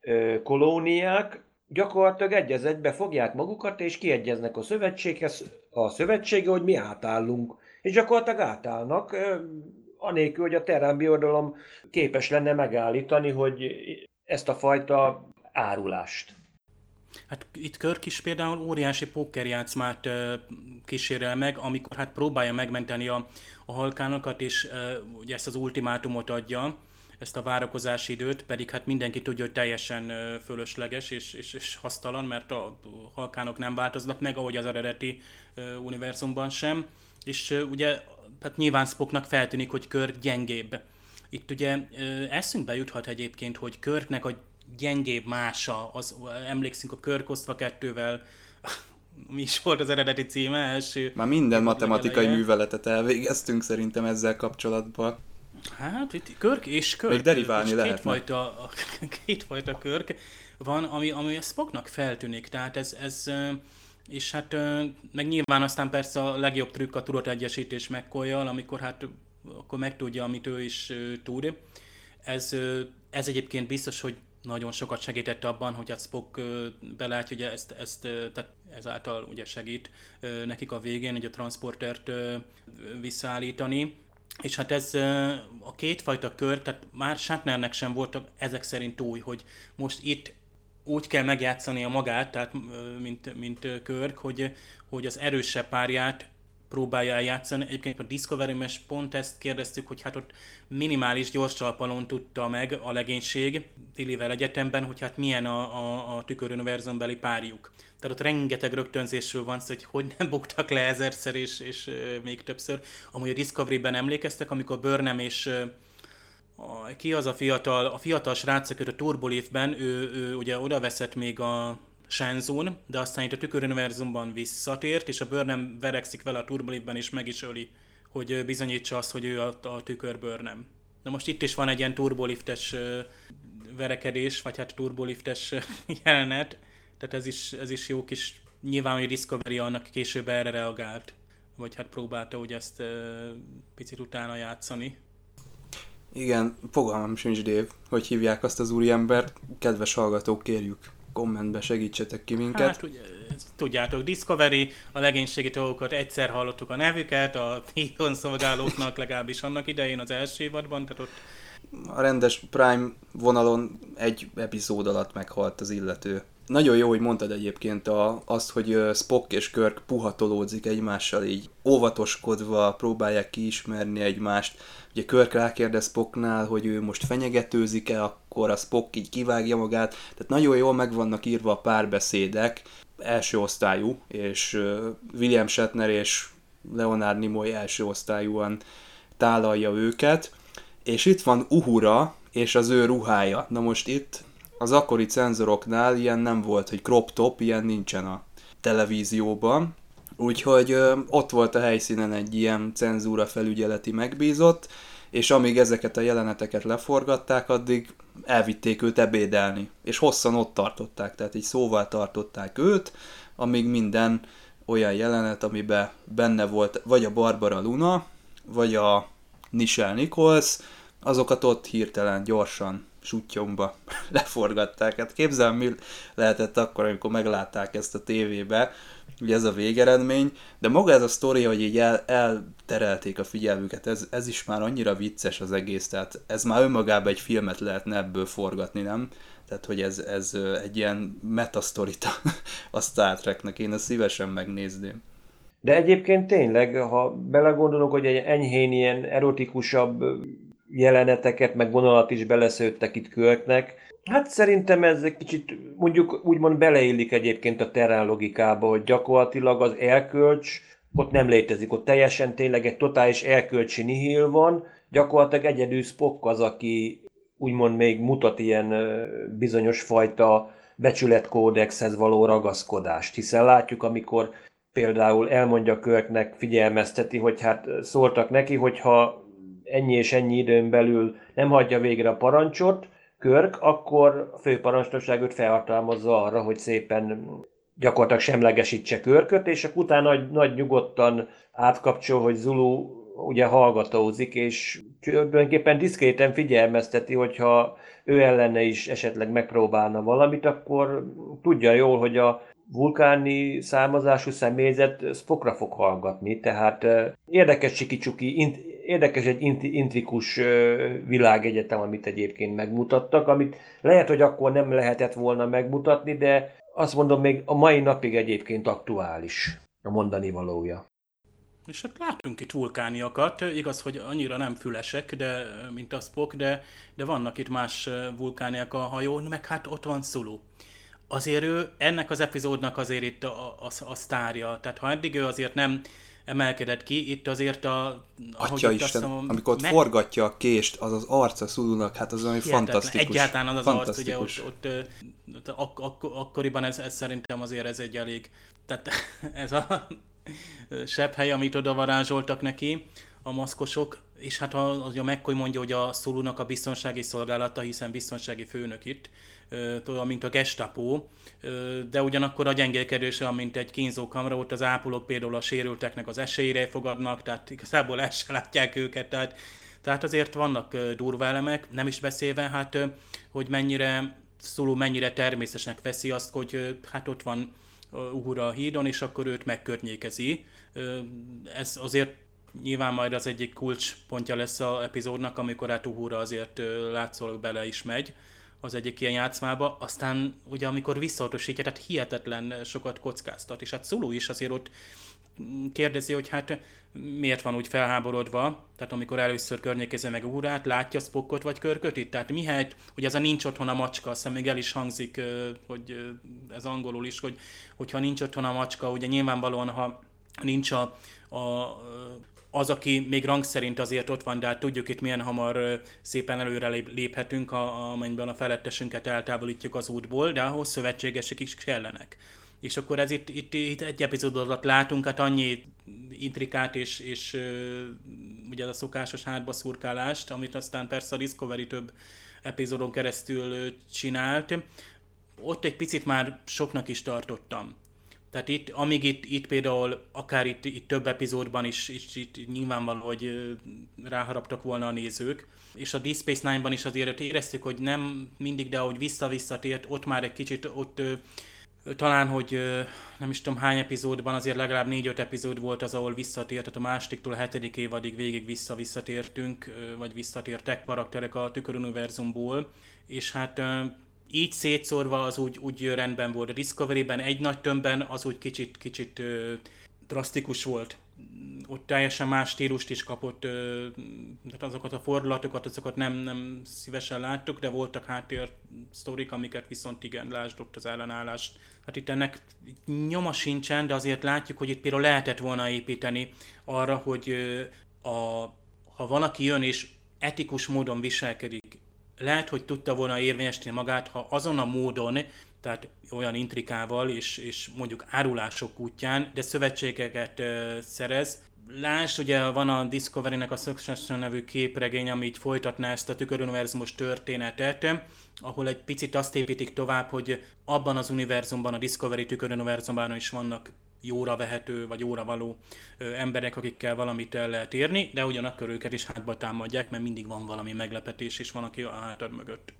ö, kolóniák gyakorlatilag egy az egybe fogják magukat, és kiegyeznek a szövetséghez, a szövetsége, hogy mi átállunk. És gyakorlatilag átállnak, anélkül, hogy a birodalom képes lenne megállítani, hogy ezt a fajta árulást. Hát itt Körk is például óriási pókerjátszmát kísérel meg, amikor hát próbálja megmenteni a, a halkánokat, és ugye ezt az ultimátumot adja, ezt a várakozási időt, pedig hát mindenki tudja, hogy teljesen fölösleges és, és, és hasztalan, mert a halkánok nem változnak meg, ahogy az eredeti univerzumban sem. és ugye hát nyilván Spocknak feltűnik, hogy Kirk gyengébb. Itt ugye eszünkbe juthat egyébként, hogy Körknek a gyengébb mása, az, emlékszünk a Kirk osztva kettővel, (laughs) mi is volt az eredeti címe első. Már minden matematikai műveletet elvégeztünk szerintem ezzel kapcsolatban. Hát itt Körk és Körk. Még deriválni és lehet. Kétfajta, (laughs) kétfajta Körk van, ami, ami a Spocknak feltűnik. Tehát ez, ez és hát meg nyilván aztán persze a legjobb trükk a tudategyesítés mccoy amikor hát akkor megtudja, amit ő is tud. Ez, ez egyébként biztos, hogy nagyon sokat segített abban, hogy a Spock belátja, hogy ezt, ezt tehát ezáltal ugye segít nekik a végén, hogy a transportert visszaállítani. És hát ez a kétfajta kör, tehát már Shatnernek sem voltak ezek szerint új, hogy most itt úgy kell megjátszani a magát, tehát mint, mint Körk, hogy, hogy az erősebb párját próbálja eljátszani. Egyébként a discovery mes pont ezt kérdeztük, hogy hát ott minimális gyorstalpalon tudta meg a legénység Tillivel egyetemben, hogy hát milyen a, a, a tüköruniverzumbeli párjuk. Tehát ott rengeteg rögtönzésről van szó, hogy hogy nem buktak le ezerszer és, és még többször. Amúgy a Discovery-ben emlékeztek, amikor Burnham és a, ki az a fiatal, a fiatal srác, a Turbolifben, ő, ő ugye oda veszett még a Shenzon, de aztán itt a tüköruniverzumban visszatért, és a Burnham verekszik vele a Turbolifben, és meg is öli, hogy bizonyítsa azt, hogy ő a, a tükör Burnham. Na most itt is van egy ilyen turboliftes verekedés, vagy hát turboliftes (laughs) jelenet, tehát ez is, ez is jó kis, nyilván, hogy Discovery annak később erre reagált, vagy hát próbálta ugye ezt picit utána játszani. Igen, fogalmam sincs, Dave, hogy hívják azt az úriembert. Kedves hallgatók, kérjük, kommentbe segítsetek ki minket. Hát, ugye, tudjátok, Discovery, a legénységi dolgokat egyszer hallottuk a nevüket, a Titan szolgálóknak legalábbis annak idején az első évadban, tehát ott a rendes Prime vonalon egy epizód alatt meghalt az illető. Nagyon jó, hogy mondtad egyébként a, azt, hogy Spock és Kirk puhatolódzik egymással, így óvatoskodva próbálják kiismerni egymást. Ugye Kirk rákérdez Spocknál, hogy ő most fenyegetőzik-e, akkor a Spock így kivágja magát. Tehát nagyon jól meg vannak írva a párbeszédek, első osztályú, és William Shatner és Leonard Nimoy első osztályúan tálalja őket. És itt van Uhura és az ő ruhája. Na most itt az akkori cenzoroknál ilyen nem volt, hogy crop top, ilyen nincsen a televízióban. Úgyhogy ö, ott volt a helyszínen egy ilyen cenzúra felügyeleti megbízott, és amíg ezeket a jeleneteket leforgatták, addig elvitték őt ebédelni. És hosszan ott tartották, tehát így szóval tartották őt, amíg minden olyan jelenet, amiben benne volt vagy a Barbara Luna, vagy a Nichelle Nichols, azokat ott hirtelen, gyorsan, sutyomba (laughs) leforgatták. Hát képzelem, mi lehetett akkor, amikor meglátták ezt a tévébe, ugye ez a végeredmény, de maga ez a sztori, hogy így el, elterelték a figyelmüket, ez, ez is már annyira vicces az egész, tehát ez már önmagában egy filmet lehetne ebből forgatni, nem? Tehát, hogy ez, ez egy ilyen metasztorita (laughs) a Star Treknek, én ezt szívesen megnézném. De egyébként tényleg, ha belegondolok, hogy egy enyhén ilyen erotikusabb jeleneteket, meg vonalat is beleszőttek itt Körknek, Hát szerintem ez egy kicsit mondjuk úgymond beleillik egyébként a terán logikába, hogy gyakorlatilag az elkölcs ott nem létezik, ott teljesen tényleg egy totális elkölcsi nihil van, gyakorlatilag egyedül Spock az, aki úgymond még mutat ilyen bizonyos fajta becsületkódexhez való ragaszkodást, hiszen látjuk, amikor például elmondja Körknek, figyelmezteti, hogy hát szóltak neki, hogyha ennyi és ennyi időn belül nem hagyja végre a parancsot, Körk, akkor a főparancsnokság őt felhatalmazza arra, hogy szépen gyakorlatilag semlegesítse Körköt, és akkor utána nagy, nagy nyugodtan átkapcsol, hogy Zulu ugye hallgatózik, és tulajdonképpen diszkréten figyelmezteti, hogyha ő ellene is esetleg megpróbálna valamit, akkor tudja jól, hogy a vulkáni származású személyzet Spockra fog hallgatni, tehát érdekes csikicsuki, érdekes egy intrikus világegyetem, amit egyébként megmutattak, amit lehet, hogy akkor nem lehetett volna megmutatni, de azt mondom, még a mai napig egyébként aktuális a mondani valója. És hát látunk itt vulkániakat, igaz, hogy annyira nem fülesek, de, mint a Spock, de, de vannak itt más vulkániak a hajón, meg hát ott van Sulu azért ő ennek az epizódnak azért itt a, a, a sztárja. Tehát ha eddig ő azért nem emelkedett ki, itt azért a... Atya Isten, mondom, amikor ott meg... forgatja a kést, az az arca szululnak, hát az olyan fantasztikus. Egyáltalán az az arc, ugye ott, ott, ott ak- ak- akkoriban ez, ez szerintem azért ez egy elég, tehát (laughs) ez a sebb hely, amit oda varázsoltak neki a maszkosok, és hát az a McCoy mondja, hogy a Szolunak a biztonsági szolgálata, hiszen biztonsági főnök itt, tudom, mint a gestapo, de ugyanakkor a gyengélkedős, mint egy kínzókamra, ott az ápolók például a sérülteknek az esélyre fogadnak, tehát igazából el se látják őket, tehát, tehát azért vannak durva elemek, nem is beszélve, hát, hogy mennyire Szulú mennyire természetesnek veszi azt, hogy hát ott van Uhura a hídon, és akkor őt megkörnyékezi. Ez azért nyilván majd az egyik kulcspontja lesz a epizódnak, amikor hát Uhura azért látszólag bele is megy az egyik ilyen játszmába, aztán ugye amikor visszautasítja, tehát hihetetlen sokat kockáztat, és hát Szulú is azért ott kérdezi, hogy hát miért van úgy felháborodva, tehát amikor először környékezze meg Uhurát, látja Spockot vagy Körköt Tehát mihelyt, hogy ez a nincs otthon a macska, azt még el is hangzik, hogy ez angolul is, hogy hogyha nincs otthon a macska, ugye nyilvánvalóan, ha nincs a, a az, aki még rang szerint azért ott van, de hát tudjuk itt milyen hamar szépen előre léphetünk, amennyiben a felettesünket eltávolítjuk az útból, de ahhoz szövetségesek is kellenek. És akkor ez itt, itt, itt egy epizódot látunk, hát annyi intrikát és, és ugye a szokásos hátba szurkálást, amit aztán persze a Discovery több epizódon keresztül csinált. Ott egy picit már soknak is tartottam. Tehát itt, amíg itt, itt például, akár itt, itt több epizódban is, is itt nyilvánvaló, hogy ráharaptak volna a nézők, és a Deep Space Nine-ban is azért éreztük, hogy nem mindig, de ahogy vissza-visszatért, ott már egy kicsit, ott talán, hogy nem is tudom hány epizódban, azért legalább négy-öt epizód volt az, ahol visszatért, tehát a másodiktól a hetedik évadig végig vissza-visszatértünk, vagy visszatértek karakterek a tüköruniverzumból, és hát így szétszórva az úgy, úgy rendben volt. A Discovery-ben egy nagy tömbben az úgy kicsit, kicsit ö, drasztikus volt. Ott teljesen más stílust is kapott, ö, tehát azokat a fordulatokat, azokat nem, nem szívesen láttuk, de voltak háttér sztorik, amiket viszont igen, lásd ott az ellenállást. Hát itt ennek nyoma sincsen, de azért látjuk, hogy itt például lehetett volna építeni arra, hogy a, ha van, aki jön és etikus módon viselkedik, lehet, hogy tudta volna érvényesíteni magát, ha azon a módon, tehát olyan intrikával és, és mondjuk árulások útján, de szövetségeket uh, szerez. Lásd, ugye van a Discovery-nek a Succession nevű képregény, ami így folytatná ezt a tüköruniverzumos történetet, ahol egy picit azt építik tovább, hogy abban az univerzumban, a Discovery tüköruniverzumban is vannak jóra vehető, vagy jóra való emberek, akikkel valamit el lehet érni, de ugyanakkor őket is hátba támadják, mert mindig van valami meglepetés, és van, aki a hátad mögött.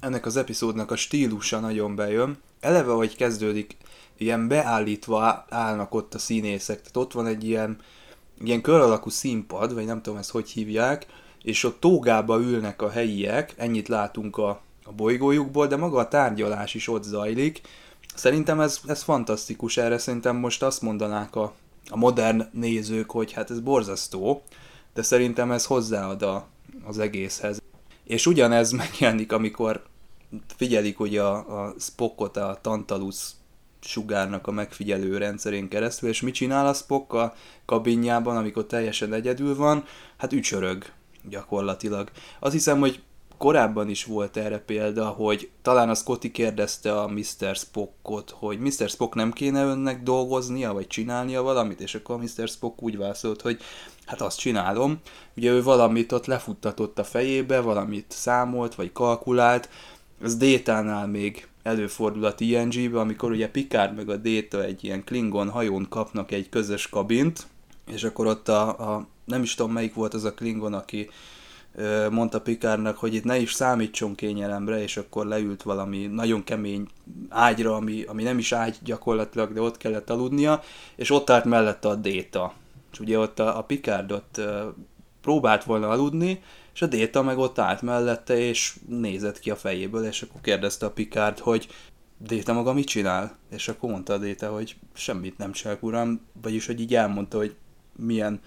Ennek az epizódnak a stílusa nagyon bejön. Eleve, hogy kezdődik, ilyen beállítva állnak ott a színészek, tehát ott van egy ilyen, ilyen kör alakú színpad, vagy nem tudom ezt hogy hívják, és ott tógába ülnek a helyiek, ennyit látunk a, a bolygójukból, de maga a tárgyalás is ott zajlik, Szerintem ez, ez fantasztikus, erre szerintem most azt mondanák a, a modern nézők, hogy hát ez borzasztó, de szerintem ez hozzáad a, az egészhez. És ugyanez (laughs) megjelenik, amikor figyelik ugye a, a Spockot a Tantalus sugárnak a megfigyelő rendszerén keresztül, és mit csinál a Spock a kabinjában, amikor teljesen egyedül van? Hát ücsörög gyakorlatilag. Azt hiszem, hogy korábban is volt erre példa, hogy talán a Scotty kérdezte a Mr. Spockot, hogy Mr. Spock nem kéne önnek dolgoznia, vagy csinálnia valamit, és akkor a Mr. Spock úgy válaszolt, hogy hát azt csinálom. Ugye ő valamit ott lefuttatott a fejébe, valamit számolt, vagy kalkulált, az Détánál még előfordul a TNG-be, amikor ugye Picard meg a Déta egy ilyen Klingon hajón kapnak egy közös kabint, és akkor ott a, a nem is tudom melyik volt az a Klingon, aki mondta Pikárnak, hogy itt ne is számítson kényelemre, és akkor leült valami nagyon kemény ágyra, ami, ami nem is ágy gyakorlatilag, de ott kellett aludnia, és ott állt mellette a Déta. És ugye ott a, a Picard ott próbált volna aludni, és a Déta meg ott állt mellette, és nézett ki a fejéből, és akkor kérdezte a Picard, hogy Déta maga mit csinál? És akkor mondta a Déta, hogy semmit nem csinál, uram, vagyis, hogy így elmondta, hogy milyen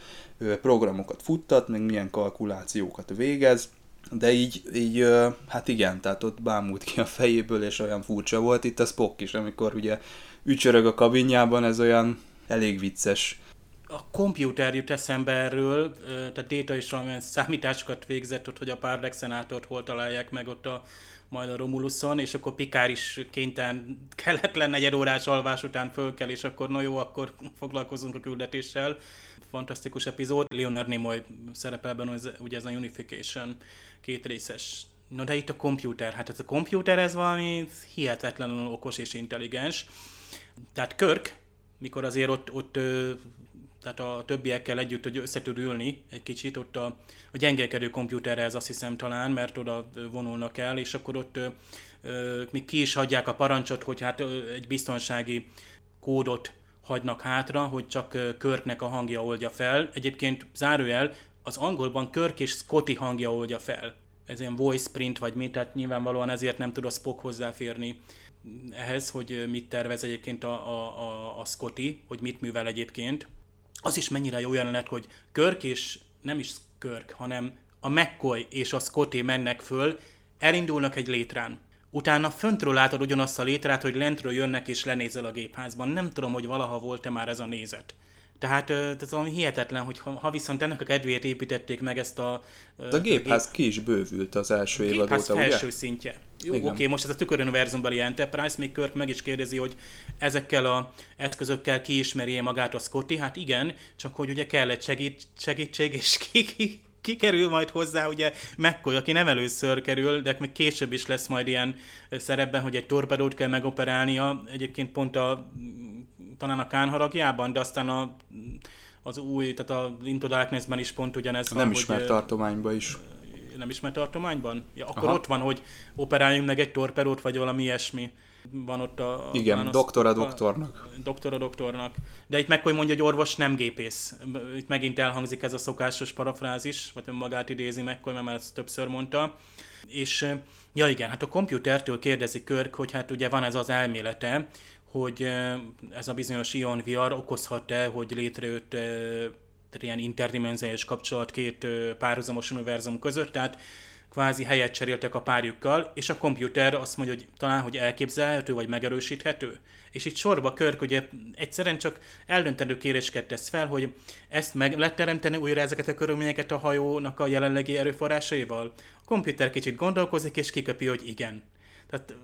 programokat futtat, meg milyen kalkulációkat végez, de így, így, hát igen, tehát ott bámult ki a fejéből, és olyan furcsa volt itt a Spock is, amikor ugye ücsörög a kabinjában, ez olyan elég vicces a komputer jut eszembe erről, tehát Data is valamilyen számításokat végzett ott, hogy a Parlexenátort hol találják meg ott a majd a Romuluson, és akkor Pikár is kénytelen kellett lenne egy órás alvás után föl kell, és akkor no jó, akkor foglalkozunk a küldetéssel. Fantasztikus epizód. Leonard Nimoy szerepel benne, ugye ez a Unification két részes. No de itt a komputer, hát ez a komputer ez valami hihetetlenül okos és intelligens. Tehát Körk, mikor azért ott, ott tehát a többiekkel együtt, hogy össze ülni egy kicsit, ott a, a gyengelkedő komputerhez azt hiszem talán, mert oda vonulnak el, és akkor ott ö, még ki is hagyják a parancsot, hogy hát egy biztonsági kódot hagynak hátra, hogy csak Körknek a hangja oldja fel. Egyébként zárójel, az angolban Körk és Scotty hangja oldja fel. Ez ilyen voice print vagy mi, tehát nyilvánvalóan ezért nem tud a Spock hozzáférni ehhez, hogy mit tervez egyébként a, a, a, a Scotty, hogy mit művel egyébként az is mennyire jó jelenet, hogy Körk és nem is Körk, hanem a McCoy és a Scotty mennek föl, elindulnak egy létrán. Utána föntről látod ugyanazt a létrát, hogy lentről jönnek és lenézel a gépházban. Nem tudom, hogy valaha volt-e már ez a nézet. Tehát ez valami hihetetlen, hogy ha, ha viszont ennek a kedvéért építették meg ezt a... De a gépház ki is bővült az első évad óta, ugye? felső szintje. Jó, oké, most ez a tüköruniverzumbeli Enterprise, még Kirk meg is kérdezi, hogy ezekkel a eszközökkel kiismeri magát a Scotty, hát igen, csak hogy ugye kell egy segít, segítség, és ki, ki, ki kerül majd hozzá, ugye McCoy, aki nem először kerül, de még később is lesz majd ilyen szerepben, hogy egy torpedót kell megoperálnia, egyébként pont a talán a Kán haragjában, de aztán a, az új, tehát a Into Darkness-ben is pont ugyanez van, Nem ismert hogy, tartományban is. Nem ismert tartományban? Ja, akkor Aha. ott van, hogy operáljunk meg egy torpedót, vagy valami ilyesmi. Van ott a... Igen, doktora doktornak. A, doktora doktornak. De itt meg, hogy mondja, hogy orvos nem gépész. Itt megint elhangzik ez a szokásos parafrázis, vagy magát idézi meg, mert már ezt többször mondta. És ja igen, hát a komputertől kérdezi Körk, hogy hát ugye van ez az elmélete, hogy ez a bizonyos ion VR okozhat-e, hogy létrejött ilyen interdimenziális kapcsolat két párhuzamos univerzum között, tehát kvázi helyet cseréltek a párjukkal, és a komputer azt mondja, hogy talán, hogy elképzelhető, vagy megerősíthető. És itt sorba Körk ugye egyszerűen csak eldöntendő kérésket tesz fel, hogy ezt meg lehet teremteni újra ezeket a körülményeket a hajónak a jelenlegi erőforrásaival. A komputer kicsit gondolkozik, és kiköpi, hogy igen. Tehát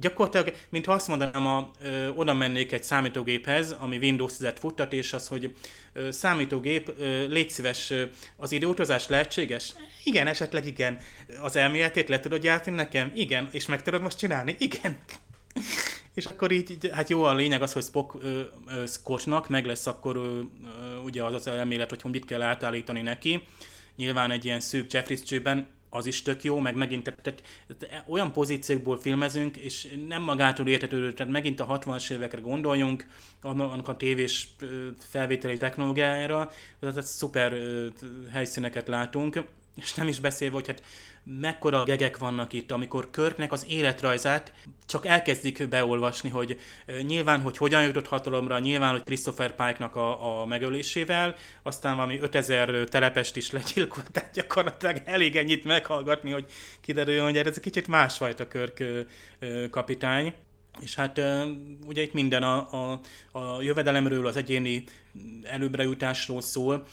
gyakorlatilag, mintha azt mondanám, a, ö, oda mennék egy számítógéphez, ami Windows 10-et futtat, és az, hogy számítógép, légy szíves, az időutazás lehetséges? Igen, esetleg igen. Az elméletét le tudod gyártani nekem? Igen. És meg tudod most csinálni? Igen. (laughs) És akkor így, hát jó, a lényeg az, hogy Spock ö, Scottnak meg lesz akkor ö, ö, ugye az az elmélet, hogy mit kell átállítani neki. Nyilván egy ilyen szűk Jeffries az is tök jó, meg megint tehát, tehát olyan pozíciókból filmezünk, és nem magától értetődő, tehát megint a 60-as évekre gondoljunk, annak a tévés felvételi technológiájára, tehát szuper helyszíneket látunk, és nem is beszélve, hogy hát mekkora gegek vannak itt, amikor Körknek az életrajzát csak elkezdik beolvasni, hogy nyilván, hogy hogyan jutott hatalomra, nyilván, hogy Christopher Pike-nak a, a megölésével, aztán valami 5000 telepest is legyilkolt, tehát gyakorlatilag elég ennyit meghallgatni, hogy kiderüljön, hogy ez egy kicsit másfajta Körk kapitány. És hát ugye itt minden a, a, a jövedelemről, az egyéni előbbre jutásról szól.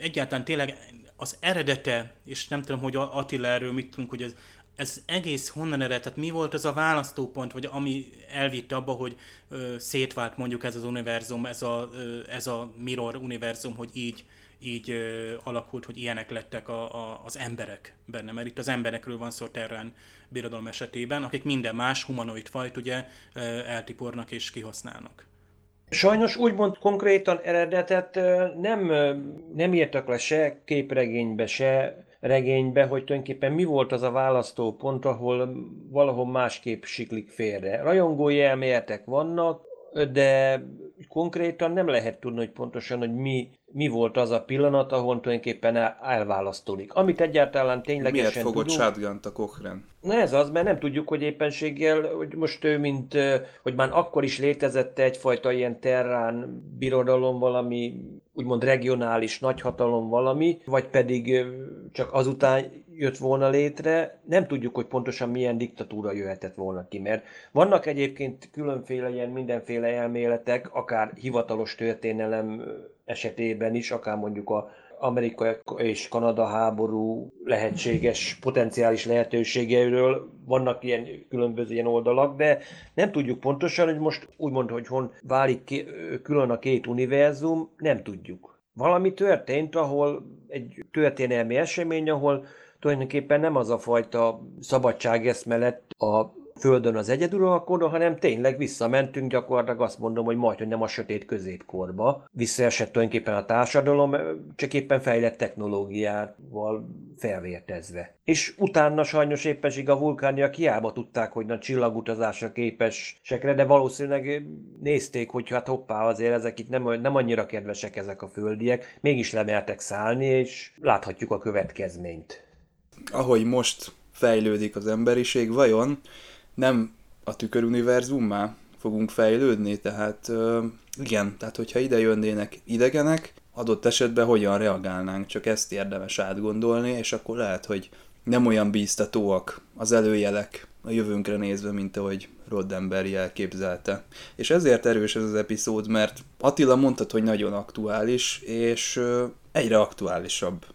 Egyáltalán tényleg az eredete, és nem tudom, hogy Attila erről mit tudunk, hogy ez, ez egész honnan ered, tehát mi volt az a választópont, vagy ami elvitte abba, hogy ö, szétvált mondjuk ez az univerzum, ez a, ö, ez a mirror univerzum, hogy így, így ö, alakult, hogy ilyenek lettek a, a, az emberek benne, mert itt az emberekről van szó Terrán birodalom esetében, akik minden más humanoid fajt ugye ö, eltipornak és kihasználnak. Sajnos úgymond konkrétan eredetet nem, nem írtak le se képregénybe, se regénybe, hogy tulajdonképpen mi volt az a választópont, ahol valahol másképp siklik félre. Rajongói elméletek vannak, de konkrétan nem lehet tudni, hogy pontosan, hogy mi, mi volt az a pillanat, ahol tulajdonképpen el, elválasztódik. Amit egyáltalán ténylegesen Miért fogott shotgun a Cochrane? Na ez az, mert nem tudjuk, hogy éppenséggel, hogy most ő, mint, hogy már akkor is létezett egyfajta ilyen terrán birodalom, valami úgymond regionális nagyhatalom valami, vagy pedig csak azután jött volna létre, nem tudjuk, hogy pontosan milyen diktatúra jöhetett volna ki, mert vannak egyébként különféle ilyen mindenféle elméletek, akár hivatalos történelem esetében is, akár mondjuk a Amerika és Kanada háború lehetséges, potenciális lehetőségeiről vannak ilyen különböző ilyen oldalak, de nem tudjuk pontosan, hogy most úgymond, hogy hon válik ki, külön a két univerzum, nem tudjuk. Valami történt, ahol egy történelmi esemény, ahol tulajdonképpen nem az a fajta szabadságeszme lett a Földön az egyeduralkodó, hanem tényleg visszamentünk gyakorlatilag azt mondom, hogy majd, hogy nem a sötét középkorba. Visszaesett tulajdonképpen a társadalom, csak éppen fejlett technológiával felvértezve. És utána sajnos éppenség a vulkániak hiába tudták, hogy nagy csillagutazásra képesekre, de valószínűleg nézték, hogy hát hoppá, azért ezek itt nem, nem annyira kedvesek ezek a földiek, mégis lemeltek szállni, és láthatjuk a következményt. Ahogy most fejlődik az emberiség, vajon nem a tüköruniverzummá fogunk fejlődni, tehát igen, tehát hogyha ide jönnének idegenek, adott esetben hogyan reagálnánk, csak ezt érdemes átgondolni, és akkor lehet, hogy nem olyan bíztatóak az előjelek a jövőnkre nézve, mint ahogy Roddenberry elképzelte. És ezért erős ez az epizód, mert Attila mondtad, hogy nagyon aktuális, és egyre aktuálisabb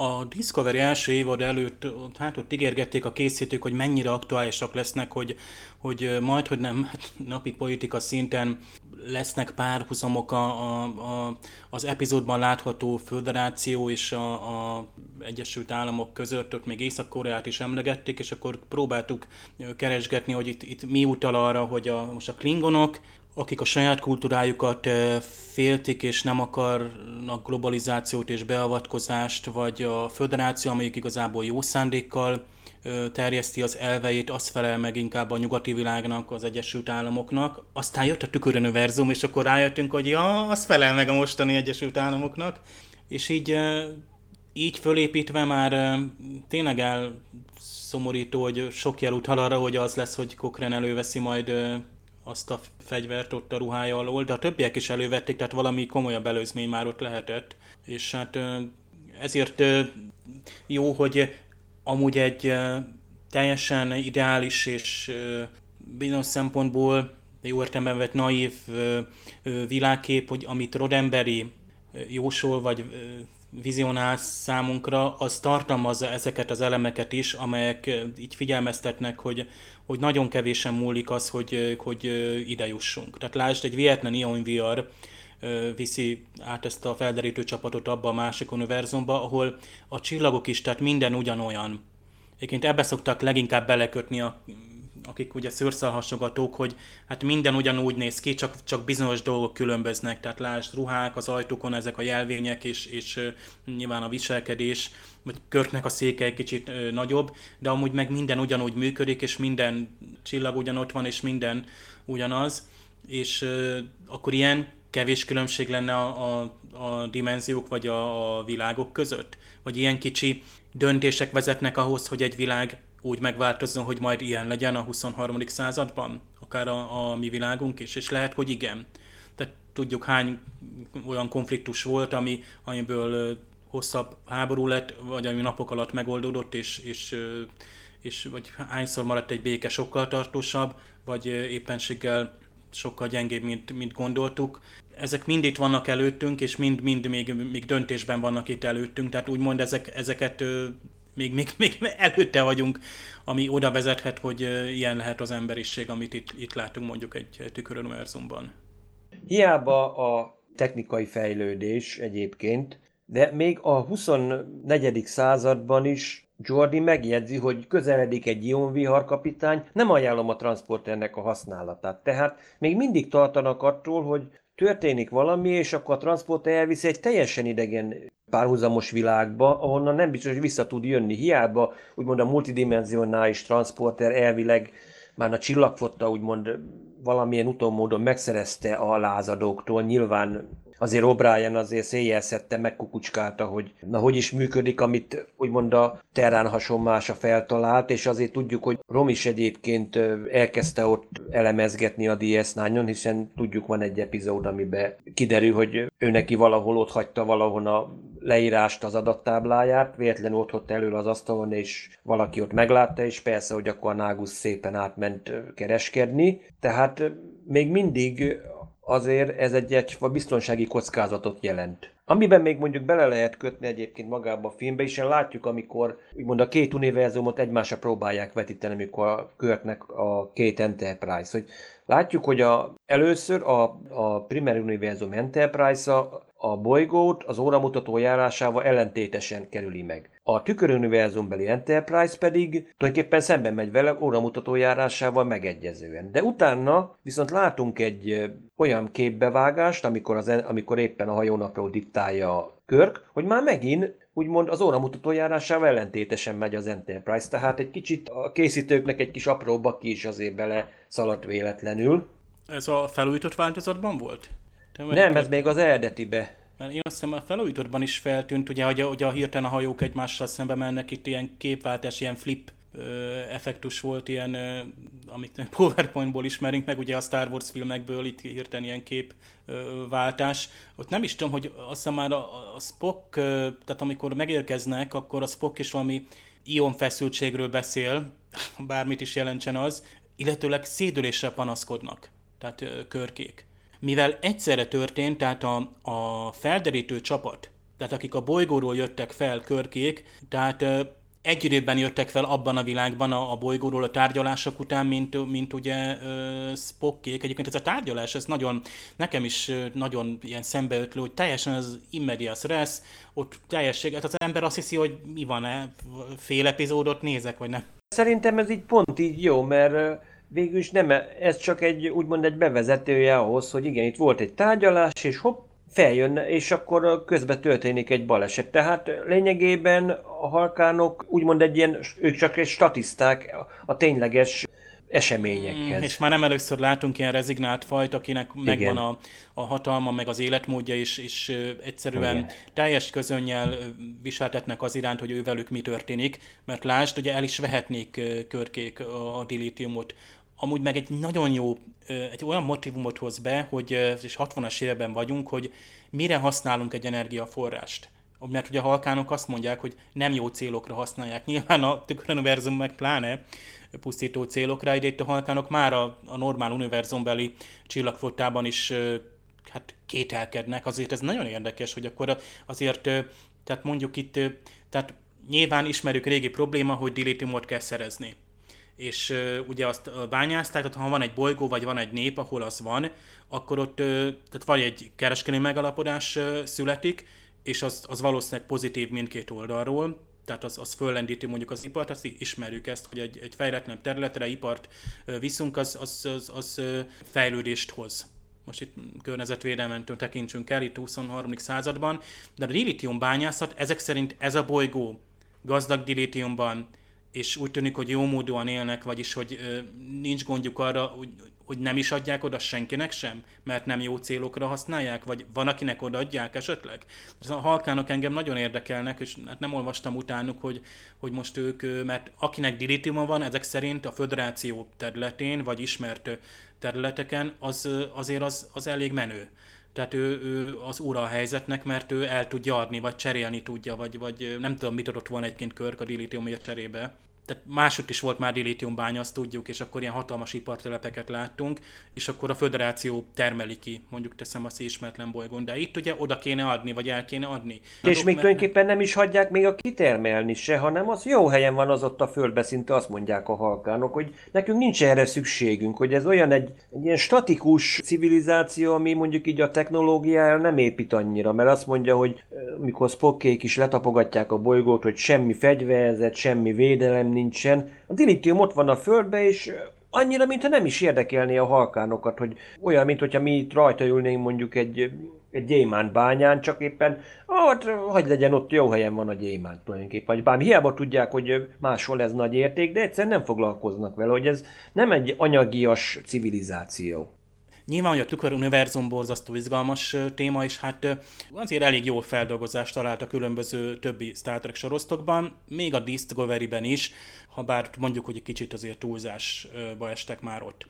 a Discovery első évad előtt, hát ott ígérgették a készítők, hogy mennyire aktuálisak lesznek, hogy, hogy majd, hogy nem hát napi politika szinten lesznek párhuzamok a, a, a, az epizódban látható föderáció és a, a Egyesült Államok között, ott még Észak-Koreát is emlegették, és akkor próbáltuk keresgetni, hogy itt, itt mi utal arra, hogy a, most a klingonok akik a saját kultúrájukat féltik és nem akarnak globalizációt és beavatkozást, vagy a föderáció, amelyik igazából jó szándékkal terjeszti az elveit, az felel meg inkább a nyugati világnak, az Egyesült Államoknak. Aztán jött a tüköruniverzum, és akkor rájöttünk, hogy ja, az felel meg a mostani Egyesült Államoknak. És így, így fölépítve már tényleg el szomorító, hogy sok jel utal arra, hogy az lesz, hogy Cochrane előveszi majd azt a fegyvert ott a ruhája alól, de a többiek is elővették, tehát valami komolyabb előzmény már ott lehetett. És hát ezért jó, hogy amúgy egy teljesen ideális és bizonyos szempontból jó értelemben vett naív világkép, hogy amit Rodemberi jósol vagy vizionál számunkra, az tartalmazza ezeket az elemeket is, amelyek így figyelmeztetnek, hogy, hogy nagyon kevésen múlik az, hogy, hogy ide jussunk. Tehát lásd, egy Vietnam Ion VR viszi át ezt a felderítő csapatot abba a másik univerzumba, ahol a csillagok is, tehát minden ugyanolyan. Egyébként ebbe szoktak leginkább belekötni a akik ugye szőrszalhasogatók, hogy hát minden ugyanúgy néz ki, csak, csak bizonyos dolgok különböznek, tehát lásd, ruhák az ajtókon, ezek a jelvények, és, és nyilván a viselkedés, vagy körknek a széke egy kicsit nagyobb, de amúgy meg minden ugyanúgy működik, és minden csillag ugyanott van, és minden ugyanaz, és akkor ilyen kevés különbség lenne a, a, a dimenziók vagy a, a világok között? Vagy ilyen kicsi döntések vezetnek ahhoz, hogy egy világ úgy megváltozzon, hogy majd ilyen legyen a 23. században, akár a, a mi világunk is, és lehet, hogy igen. Tehát tudjuk hány olyan konfliktus volt, ami, amiből hosszabb háború lett, vagy ami napok alatt megoldódott, és, és, és vagy hányszor maradt egy béke sokkal tartósabb, vagy éppenséggel sokkal gyengébb, mint, mint gondoltuk. Ezek mind itt vannak előttünk, és mind, mind még, még döntésben vannak itt előttünk, tehát úgymond ezek, ezeket még, még, még előtte vagyunk, ami oda vezethet, hogy ilyen lehet az emberiség, amit itt, itt látunk mondjuk egy tüköruniverzumban. Hiába a technikai fejlődés egyébként, de még a 24. században is Jordi megjegyzi, hogy közeledik egy ionvihar kapitány, nem ajánlom a transporternek a használatát. Tehát még mindig tartanak attól, hogy történik valami, és akkor a transporter elviszi egy teljesen idegen párhuzamos világba, ahonnan nem biztos, hogy vissza tud jönni. Hiába úgymond a multidimensionális transporter elvileg már a csillagfotta úgymond valamilyen utómódon megszerezte a lázadóktól. Nyilván azért O'Brien azért széjjelszette, megkukucskálta, hogy na hogy is működik, amit úgymond a Terrán hasonmása feltalált, és azért tudjuk, hogy Rom is egyébként elkezdte ott elemezgetni a DS9-on, hiszen tudjuk van egy epizód, amiben kiderül, hogy ő neki valahol ott hagyta valahol a leírást, az adattábláját, véletlenül ott, ott elől az asztalon, és valaki ott meglátta, és persze, hogy akkor a Nágus szépen átment kereskedni. Tehát még mindig azért ez egy, egy biztonsági kockázatot jelent. Amiben még mondjuk bele lehet kötni egyébként magába a filmbe, és látjuk, amikor úgymond a két univerzumot egymásra próbálják vetíteni, amikor a Körknek a két Enterprise, hogy látjuk, hogy a, először a, a Primer Univerzum Enterprise-a a bolygót az óramutató járásával ellentétesen kerüli meg. A tüköruniverzumbeli Enterprise pedig tulajdonképpen szemben megy vele óramutató járásával megegyezően. De utána viszont látunk egy olyan képbevágást, amikor, az, amikor éppen a hajónapról diktálja Körk, hogy már megint úgymond az óramutató járásával ellentétesen megy az Enterprise, tehát egy kicsit a készítőknek egy kis apró baki is azért bele szaladt véletlenül. Ez a felújított változatban volt? Te nem, ez még az eredetibe. Mert én azt hiszem a felújítottban is feltűnt, ugye, hogy, hogy a hirtelen a hajók egymással szembe mennek, itt ilyen képváltás, ilyen flip effektus volt, ilyen, amit (laughs) PowerPointból ismerünk meg, ugye a Star Wars filmekből itt hirtelen ilyen képváltás. Ott nem is tudom, hogy azt már a, a Spock, tehát amikor megérkeznek, akkor a Spock is valami ion feszültségről beszél, (laughs) bármit is jelentsen az, illetőleg szédülésre panaszkodnak, tehát körkék mivel egyszerre történt, tehát a, a felderítő csapat, tehát akik a bolygóról jöttek fel, körkék, tehát egy jöttek fel abban a világban a, a bolygóról a tárgyalások után, mint, mint ugye uh, Spockék. Egyébként ez a tárgyalás, ez nagyon, nekem is nagyon ilyen szembeötlő, hogy teljesen az immedias res, ott teljesség, hát az ember azt hiszi, hogy mi van-e, fél epizódot nézek, vagy nem. Szerintem ez így pont így jó, mert végül is nem, ez csak egy úgymond egy bevezetője ahhoz, hogy igen, itt volt egy tárgyalás, és hopp, feljön, és akkor közben történik egy baleset. Tehát lényegében a halkánok úgymond egy ilyen, ők csak egy statiszták a tényleges eseményekhez. Mm, és már nem először látunk ilyen rezignált fajt, akinek Igen. megvan a, a hatalma, meg az életmódja, és, és egyszerűen Igen. teljes közönnyel viseltetnek az iránt, hogy ővelük mi történik, mert lásd, ugye el is vehetnék körkék a dilítiumot amúgy meg egy nagyon jó, egy olyan motivumot hoz be, hogy, és 60-as évben vagyunk, hogy mire használunk egy energiaforrást. Mert ugye a halkánok azt mondják, hogy nem jó célokra használják. Nyilván a tüköruniverzum meg pláne pusztító célokra, de itt a halkánok már a, a normál univerzumbeli csillagflottában is hát kételkednek. Azért ez nagyon érdekes, hogy akkor azért, tehát mondjuk itt, tehát nyilván ismerjük régi probléma, hogy dilithiumot kell szerezni és ugye azt bányázták, tehát ha van egy bolygó, vagy van egy nép, ahol az van, akkor ott tehát vagy egy kereskedelmi megalapodás születik, és az, az valószínűleg pozitív mindkét oldalról, tehát az, az föllendíti mondjuk az ipart, azt ismerjük ezt, hogy egy, egy fejletlen területre ipart viszunk, az, az, az, az fejlődést hoz. Most itt környezetvédelmentől tekintsünk el, itt 23. században, de a dilitium bányászat, ezek szerint ez a bolygó gazdag dilitiumban, és úgy tűnik, hogy jó módúan élnek, vagyis hogy ö, nincs gondjuk arra, hogy, hogy nem is adják oda senkinek sem, mert nem jó célokra használják, vagy van, akinek odaadják esetleg? A halkánok engem nagyon érdekelnek, és hát nem olvastam utánuk, hogy, hogy most ők, mert akinek dilitiuma van, ezek szerint a föderáció területén, vagy ismert területeken, az azért az, az elég menő. Tehát ő, ő az ura a helyzetnek, mert ő el tudja adni, vagy cserélni tudja, vagy, vagy nem tudom, mit adott volna egyként Körk a dilitiumért cserébe tehát mások is volt már bánya, azt tudjuk, és akkor ilyen hatalmas ipartelepeket láttunk, és akkor a föderáció termeli ki, mondjuk teszem a ismeretlen bolygón, de itt ugye oda kéne adni, vagy el kéne adni. Hát és még mert... tulajdonképpen nem is hagyják még a kitermelni se, hanem az jó helyen van az ott a földbe, szinte azt mondják a halkánok, hogy nekünk nincs erre szükségünk, hogy ez olyan egy, egy ilyen statikus civilizáció, ami mondjuk így a technológiájára nem épít annyira, mert azt mondja, hogy mikor Spockék is letapogatják a bolygót, hogy semmi fegyverzet, semmi védelem nincsen. A dilitium ott van a földbe, és annyira, mintha nem is érdekelné a halkánokat, hogy olyan, mint hogyha mi itt rajta ülnénk mondjuk egy, egy gyémánt bányán, csak éppen, hát, hogy legyen ott, jó helyen van a gyémánt tulajdonképpen. Vagy bármi, hiába tudják, hogy máshol ez nagy érték, de egyszerűen nem foglalkoznak vele, hogy ez nem egy anyagias civilizáció. Nyilván, hogy a tükör univerzum borzasztó izgalmas téma, és hát azért elég jó feldolgozást talált a különböző többi Star Trek sorosztokban, még a Discovery-ben is, ha bár mondjuk, hogy egy kicsit azért túlzásba estek már ott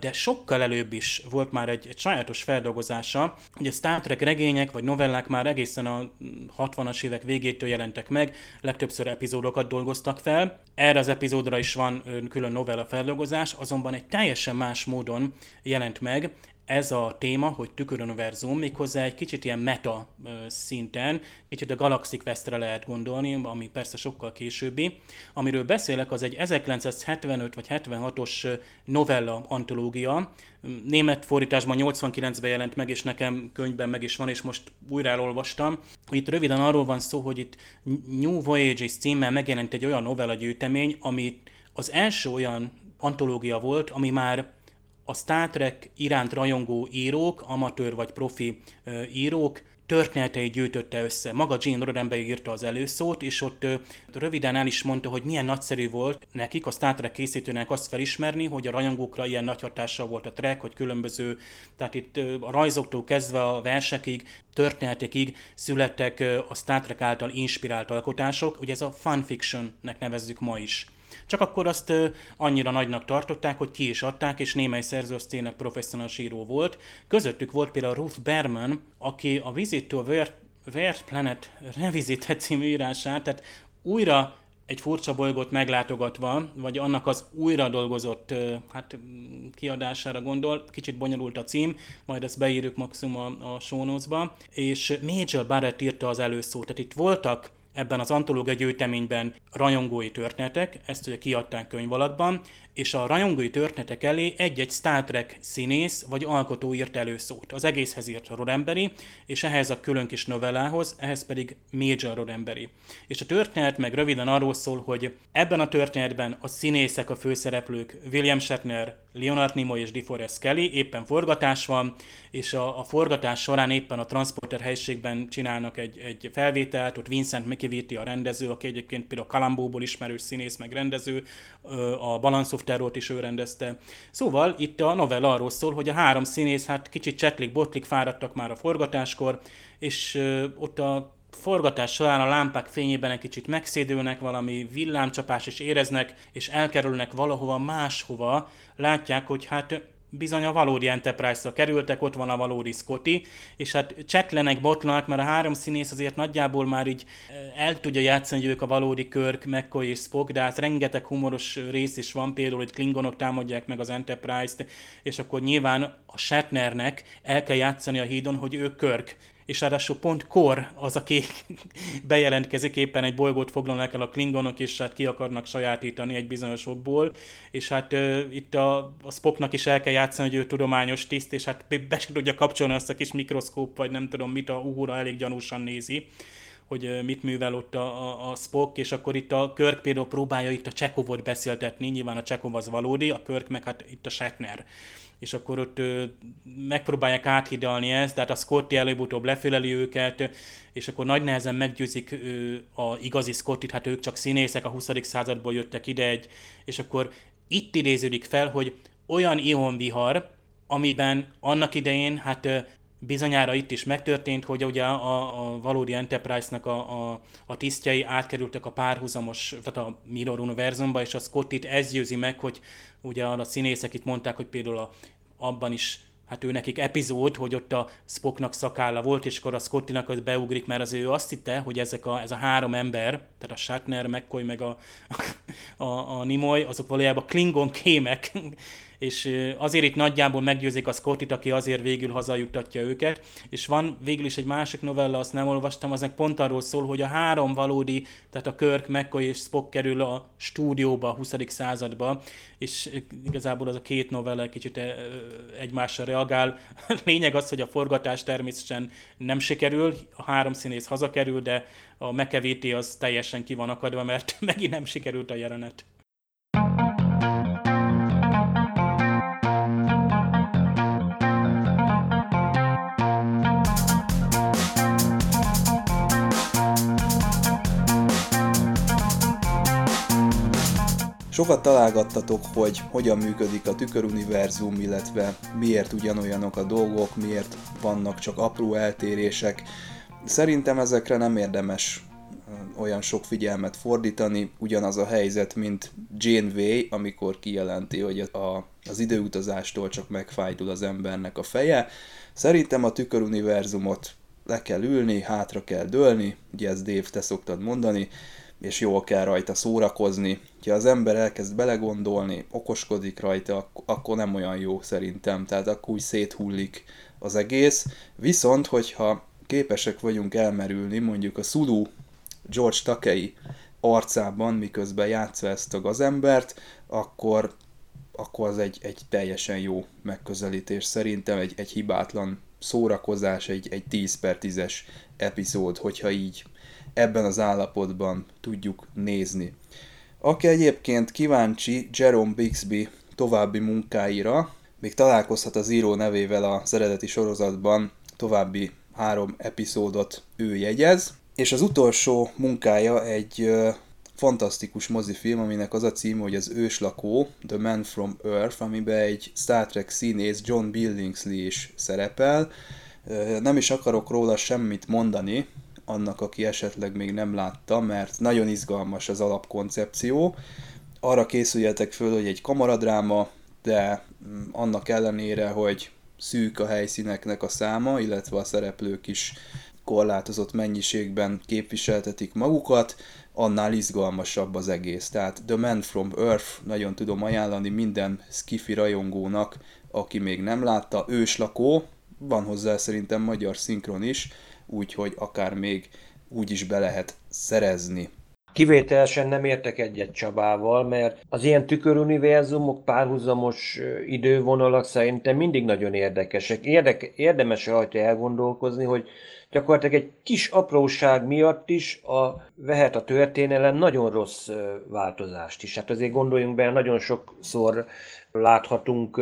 de sokkal előbb is volt már egy, egy sajátos feldolgozása. Ugye Star Trek regények vagy novellák már egészen a 60-as évek végétől jelentek meg, legtöbbször epizódokat dolgoztak fel. Erre az epizódra is van külön novella feldolgozás, azonban egy teljesen más módon jelent meg, ez a téma, hogy tüköruniverzum, méghozzá egy kicsit ilyen meta szinten, kicsit a Galaxy Questre lehet gondolni, ami persze sokkal későbbi. Amiről beszélek, az egy 1975 vagy 76-os novella antológia, német fordításban 89-ben jelent meg, és nekem könyvben meg is van, és most újra elolvastam. Itt röviden arról van szó, hogy itt New Voyages címmel megjelent egy olyan novella gyűjtemény, ami az első olyan antológia volt, ami már a Star Trek iránt rajongó írók, amatőr vagy profi írók történeteit gyűjtötte össze. Maga Gene Roddenberry írta az előszót, és ott röviden el is mondta, hogy milyen nagyszerű volt nekik, a Star Trek készítőnek azt felismerni, hogy a rajongókra ilyen nagy hatással volt a Trek, hogy különböző, tehát itt a rajzoktól kezdve a versekig, történetekig születtek a Star Trek által inspirált alkotások, ugye ez a fanfictionnek nevezzük ma is. Csak akkor azt annyira nagynak tartották, hogy ki is adták, és némely szerző az tényleg professzionális író volt. Közöttük volt például Ruth Berman, aki a Visit to Weird Planet Revisited című írását, tehát újra egy furcsa bolygót meglátogatva, vagy annak az újra dolgozott hát, kiadására gondol, kicsit bonyolult a cím, majd ezt beírjuk maximum a, a show notes-ba, és Major Barrett írta az előszót, tehát itt voltak ebben az antológia gyűjteményben rajongói történetek, ezt ugye kiadták könyv alakban, és a rajongói történetek elé egy-egy Star Trek színész vagy alkotó írt előszót. Az egészhez írt Rodemberi, és ehhez a külön kis novellához, ehhez pedig Major Rodemberi. És a történet meg röviden arról szól, hogy ebben a történetben a színészek, a főszereplők William Shatner, Leonard Nimoy és DeForest Kelly, éppen forgatás van, és a, a forgatás során éppen a transporter helységben csinálnak egy, egy felvételt, ott Vincent McKivity a rendező, aki egyébként például Kalambóból ismerős színész, meg rendező, a Balance of Terror-t is ő rendezte. Szóval itt a novella arról szól, hogy a három színész hát kicsit csetlik, botlik, fáradtak már a forgatáskor, és ott a forgatás során a lámpák fényében egy kicsit megszédülnek, valami villámcsapás is éreznek, és elkerülnek valahova máshova, látják, hogy hát bizony a valódi Enterprise-ra kerültek, ott van a valódi Scotty, és hát csetlenek, botlanak, mert a három színész azért nagyjából már így eh, el tudja játszani, hogy ők a valódi Körk, McCoy és Spock, de hát rengeteg humoros rész is van, például, hogy Klingonok támadják meg az Enterprise-t, és akkor nyilván a Shatnernek el kell játszani a hídon, hogy ő Körk, és ráadásul pont Kor az, aki (laughs) bejelentkezik, éppen egy bolygót foglalnak el a klingonok, és hát ki akarnak sajátítani egy bizonyos okból, és hát uh, itt a, a Spocknak is el kell játszani, hogy ő tudományos tiszt, és hát be se tudja kapcsolni azt a kis mikroszkóp, vagy nem tudom mit, a uhura elég gyanúsan nézi hogy mit művel ott a, a, a Spock, és akkor itt a Körk például próbálja itt a Csekovot beszéltetni, nyilván a Csekov az valódi, a Körk meg hát itt a Shatner és akkor ott ö, megpróbálják áthidalni ezt, tehát a Scotty előbb-utóbb leféleli őket, és akkor nagy nehezen meggyőzik ö, a igazi Scottit, hát ők csak színészek, a 20. századból jöttek ide egy, és akkor itt idéződik fel, hogy olyan ionvihar, amiben annak idején hát bizonyára itt is megtörtént, hogy ugye a, a valódi Enterprise-nak a, a, a tisztjei átkerültek a párhuzamos, tehát a Mirror univerzumba, és a Scottit ez győzi meg, hogy ugye a színészek itt mondták, hogy például a, abban is hát ő nekik epizód, hogy ott a Spocknak szakálla volt, és akkor a Scottinak az beugrik, mert az ő azt hitte, hogy ezek a, ez a három ember, tehát a Shatner, McCoy meg a, a, a Nimoy, azok valójában Klingon kémek, és azért itt nagyjából meggyőzik a Scottit, aki azért végül hazajuttatja őket, és van végül is egy másik novella, azt nem olvastam, az meg pont arról szól, hogy a három valódi, tehát a Kirk, McCoy és Spock kerül a stúdióba a 20. századba, és igazából az a két novella kicsit egymásra reagál. (laughs) Lényeg az, hogy a forgatás természetesen nem sikerül, a három színész hazakerül, de a McEvity az teljesen ki van akadva, mert (laughs) megint nem sikerült a jelenet. Sokat találgattatok, hogy hogyan működik a tüköruniverzum, illetve miért ugyanolyanok a dolgok, miért vannak csak apró eltérések. Szerintem ezekre nem érdemes olyan sok figyelmet fordítani, ugyanaz a helyzet, mint Janeway, amikor kijelenti, hogy a, az időutazástól csak megfájdul az embernek a feje. Szerintem a tüköruniverzumot le kell ülni, hátra kell dőlni, ugye ez Dave, te szoktad mondani, és jól kell rajta szórakozni. Ha az ember elkezd belegondolni, okoskodik rajta, akkor nem olyan jó szerintem, tehát akkor úgy széthullik az egész. Viszont, hogyha képesek vagyunk elmerülni mondjuk a Sulu George Takei arcában, miközben játszva ezt a gazembert, akkor, akkor az egy, egy teljesen jó megközelítés szerintem, egy, egy hibátlan szórakozás, egy, egy 10 per 10-es epizód, hogyha így ebben az állapotban tudjuk nézni. Aki egyébként kíváncsi Jerome Bixby további munkáira, még találkozhat az író nevével az eredeti sorozatban, további három epizódot ő jegyez, és az utolsó munkája egy fantasztikus mozifilm, aminek az a címe, hogy az őslakó, The Man from Earth, amiben egy Star Trek színész John Billingsley is szerepel. Nem is akarok róla semmit mondani, annak, aki esetleg még nem látta, mert nagyon izgalmas az alapkoncepció. Arra készüljetek föl, hogy egy kamaradráma, de mm, annak ellenére, hogy szűk a helyszíneknek a száma, illetve a szereplők is korlátozott mennyiségben képviseltetik magukat, annál izgalmasabb az egész. Tehát The Man from Earth nagyon tudom ajánlani minden skifi rajongónak, aki még nem látta, őslakó, van hozzá szerintem magyar szinkron is, úgyhogy akár még úgy is be lehet szerezni. Kivételesen nem értek egyet Csabával, mert az ilyen tüköruniverzumok, párhuzamos idővonalak szerintem mindig nagyon érdekesek. Érdeke, érdemes rajta elgondolkozni, hogy gyakorlatilag egy kis apróság miatt is a, vehet a történelem nagyon rossz változást is. Hát azért gondoljunk be, nagyon sokszor láthatunk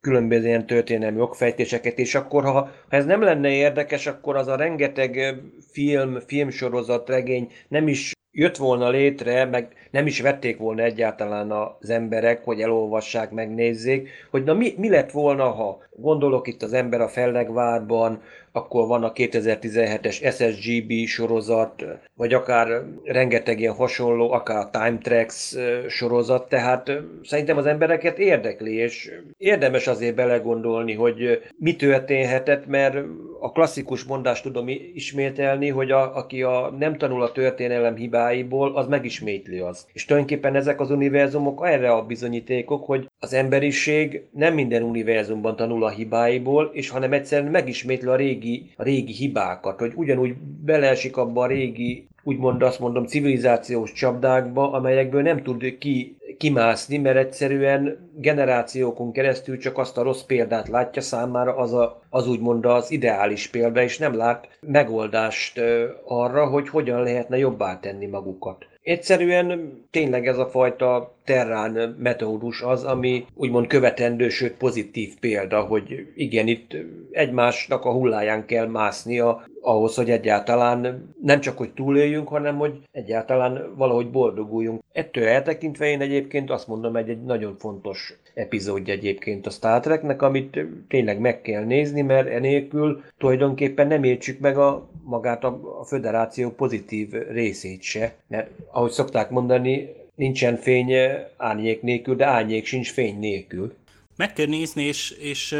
különböző ilyen történelmi jogfejtéseket, és akkor, ha, ha ez nem lenne érdekes, akkor az a rengeteg film, filmsorozat, regény nem is jött volna létre, meg nem is vették volna egyáltalán az emberek, hogy elolvassák, megnézzék, hogy na mi, mi lett volna, ha gondolok itt az ember a Fellegvárban, akkor van a 2017-es SSGB sorozat, vagy akár rengeteg ilyen hasonló, akár a Time Tracks sorozat, tehát szerintem az embereket érdekli, és érdemes azért belegondolni, hogy mi történhetett, mert a klasszikus mondást tudom ismételni, hogy a, aki a, nem tanul a történelem hibáiból, az megismétli az. És tulajdonképpen ezek az univerzumok erre a bizonyítékok, hogy az emberiség nem minden univerzumban tanul a hibáiból, és hanem egyszerűen megismétli a régi, a régi hibákat, hogy ugyanúgy beleesik abba a régi úgymond azt mondom, civilizációs csapdákba, amelyekből nem tud ki, kimászni, mert egyszerűen generációkon keresztül csak azt a rossz példát látja számára, az, a, az úgymond az ideális példa, és nem lát megoldást arra, hogy hogyan lehetne jobbá tenni magukat. Egyszerűen tényleg ez a fajta terrán metódus az, ami úgymond követendő, sőt pozitív példa, hogy igen, itt egymásnak a hulláján kell másznia ahhoz, hogy egyáltalán nem csak, hogy túléljünk, hanem hogy egyáltalán valahogy boldoguljunk. Ettől eltekintve én egyébként azt mondom, egy, egy nagyon fontos epizódja egyébként a Star Treknek, amit tényleg meg kell nézni, mert enélkül tulajdonképpen nem értsük meg a magát a, a föderáció pozitív részét se, mert ahogy szokták mondani, nincsen fény árnyék nélkül, de árnyék sincs fény nélkül. Meg kell nézni, és, és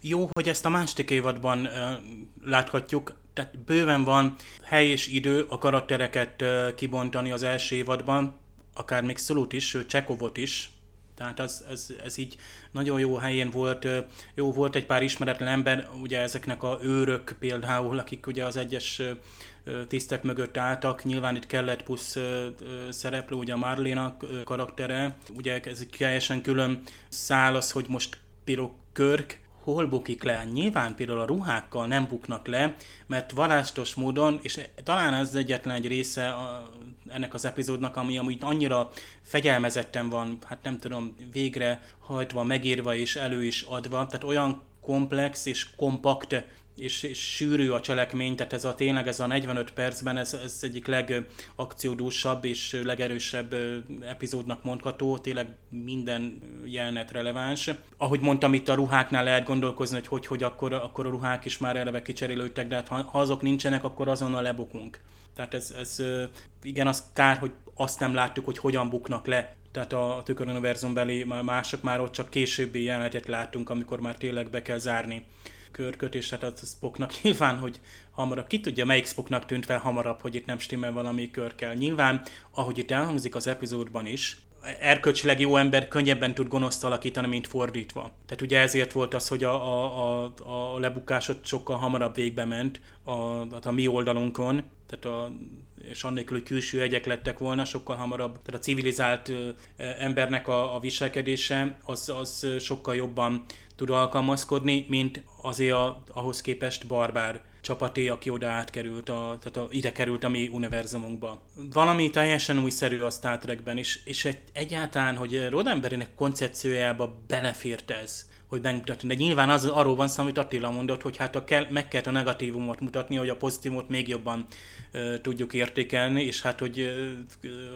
jó, hogy ezt a második évadban láthatjuk, tehát bőven van hely és idő a karaktereket kibontani az első évadban, akár még Szolut is, sőt Csekovot is, tehát az, ez, ez így nagyon jó helyén volt, jó volt egy pár ismeretlen ember, ugye ezeknek a őrök például, akik ugye az egyes tisztek mögött álltak, nyilván itt kellett plusz szereplő, ugye a Marlena karaktere, ugye ez egy teljesen külön szál az, hogy most például Körk hol bukik le? Nyilván például a ruhákkal nem buknak le, mert varázstos módon, és talán ez egyetlen egy része a, ennek az epizódnak, ami amúgy annyira fegyelmezetten van, hát nem tudom, végre hajtva, megírva és elő is adva, tehát olyan komplex és kompakt és, és sűrű a cselekmény, tehát ez a tényleg ez a 45 percben ez, ez egyik legakciódúsabb és legerősebb epizódnak mondható, tényleg minden jelenet releváns. Ahogy mondtam, itt a ruháknál lehet gondolkozni, hogy hogy, hogy akkor, akkor a ruhák is már eleve kicserélődtek, de hát ha, ha azok nincsenek, akkor azonnal lebukunk. Tehát ez, ez igen, az kár, hogy azt nem láttuk, hogy hogyan buknak le tehát a tüköruniverzum beli mások már ott csak későbbi jelenetet láttunk, amikor már tényleg be kell zárni körköt, és hát a Spocknak (laughs) nyilván, hogy hamarabb, ki tudja, melyik Spocknak tűnt fel hamarabb, hogy itt nem stimmel valami kör kell. Nyilván, ahogy itt elhangzik az epizódban is, erkölcsileg jó ember könnyebben tud gonoszt alakítani, mint fordítva. Tehát ugye ezért volt az, hogy a, a, a, a lebukásot sokkal hamarabb végbe ment a, a, a mi oldalunkon, tehát a, és annélkül, hogy külső egyek lettek volna, sokkal hamarabb, tehát a civilizált embernek a, a viselkedése az, az sokkal jobban tud alkalmazkodni, mint azért a, ahhoz képest barbár csapaté, aki oda átkerült, a, tehát a, ide került a mi univerzumunkba. Valami teljesen újszerű a Star Trekben, és, és egy, egyáltalán, hogy Rodemberinek koncepciójába belefért ez, hogy megmutatni. De nyilván az, arról van szó, amit Attila mondott, hogy hát a kell, meg kell a negatívumot mutatni, hogy a pozitívumot még jobban uh, tudjuk értékelni, és hát, hogy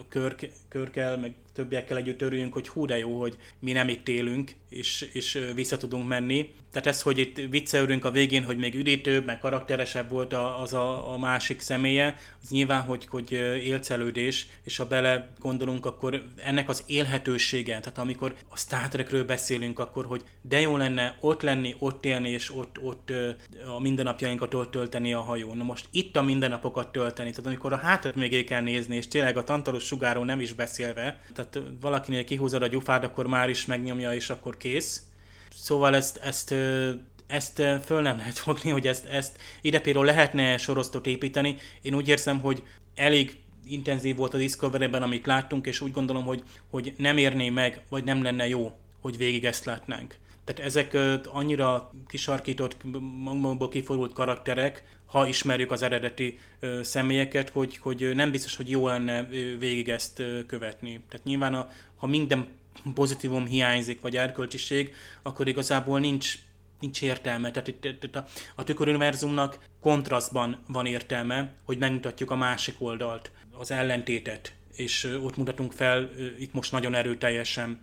kör, kör kell, meg többiekkel együtt örüljünk, hogy hú de jó, hogy mi nem itt élünk, és, és vissza tudunk menni. Tehát ez, hogy itt viccelődünk a végén, hogy még üdítőbb, meg karakteresebb volt az a, a másik személye, az nyilván, hogy, hogy élcelődés, és ha bele gondolunk, akkor ennek az élhetősége, tehát amikor a Star Trekről beszélünk, akkor, hogy de jó lenne ott lenni, ott élni, és ott, ott a mindennapjainkat ott tölteni a hajón. Na most itt a mindennapokat tölteni, tehát amikor a hátat még kell nézni, és tényleg a tantalos sugáról nem is beszélve, tehát valakinél kihúzod a gyufát, akkor már is megnyomja, és akkor kész. Szóval ezt, ezt, ezt föl nem lehet fogni, hogy ezt, ezt ide például lehetne sorosztot építeni. Én úgy érzem, hogy elég intenzív volt a Discovery-ben, amit láttunk, és úgy gondolom, hogy, hogy nem érné meg, vagy nem lenne jó, hogy végig ezt látnánk. Tehát ezek annyira kisarkított, magukból kiforult karakterek, ha ismerjük az eredeti ö, személyeket, hogy, hogy nem biztos, hogy jó lenne végig ezt ö, követni. Tehát nyilván, a, ha minden pozitívum hiányzik, vagy erkölcsiség, akkor igazából nincs, nincs értelme. Tehát itt, itt a, a tüköruniverzumnak kontrasztban van értelme, hogy megmutatjuk a másik oldalt, az ellentétet, és ott mutatunk fel itt most nagyon erőteljesen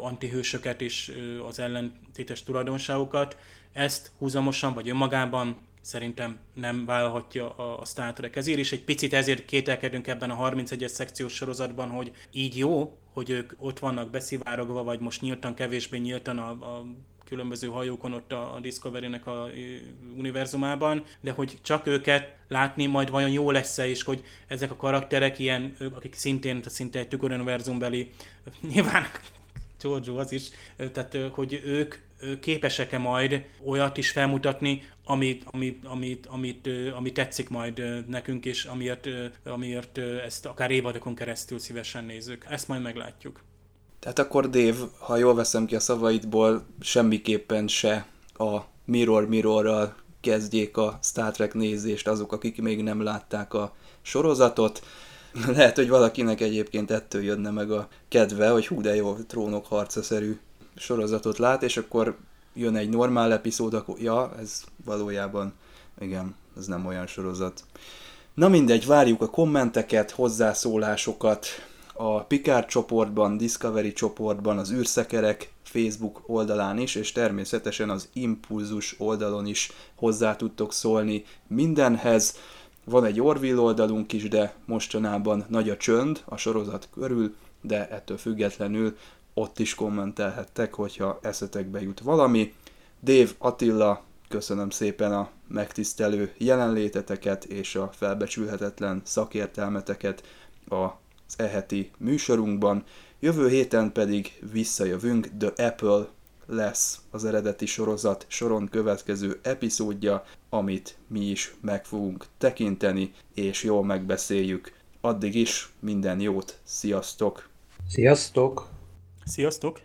antihősöket és az ellentétes tulajdonságokat. Ezt húzamosan vagy önmagában szerintem nem vállalhatja a Star Trek. Ezért is egy picit ezért kételkedünk ebben a 31-es szekciós sorozatban, hogy így jó, hogy ők ott vannak beszivárogva, vagy most nyíltan, kevésbé nyíltan a, a különböző hajókon ott a, Discovery-nek a univerzumában, de hogy csak őket látni majd vajon jó lesz-e, és hogy ezek a karakterek ilyen, akik szintén, szinte egy tüköruniverzumbeli, (laughs) nyilván Giorgio az is, tehát hogy ők képesek-e majd olyat is felmutatni, amit, amit, amit, amit, amit tetszik majd nekünk, és amiért, amiért ezt akár évadokon keresztül szívesen nézzük. Ezt majd meglátjuk. Tehát akkor Dave, ha jól veszem ki a szavaidból, semmiképpen se a Mirror Mirrorral kezdjék a Star Trek nézést azok, akik még nem látták a sorozatot. (laughs) Lehet, hogy valakinek egyébként ettől jönne meg a kedve, hogy hú de jó, trónok harca-szerű sorozatot lát, és akkor jön egy normál epizód, akkor ja, ez valójában, igen, ez nem olyan sorozat. Na mindegy, várjuk a kommenteket, hozzászólásokat a Picard csoportban, Discovery csoportban, az űrszekerek Facebook oldalán is, és természetesen az Impulzus oldalon is hozzá tudtok szólni mindenhez. Van egy Orville oldalunk is, de mostanában nagy a csönd a sorozat körül, de ettől függetlenül ott is kommentelhettek, hogyha eszetekbe jut valami. Dave Attila, köszönöm szépen a megtisztelő jelenléteteket és a felbecsülhetetlen szakértelmeteket az eheti műsorunkban. Jövő héten pedig visszajövünk, The Apple lesz az eredeti sorozat soron következő epizódja, amit mi is meg fogunk tekinteni, és jól megbeszéljük. Addig is minden jót, sziasztok! Sziasztok! Sziasztok!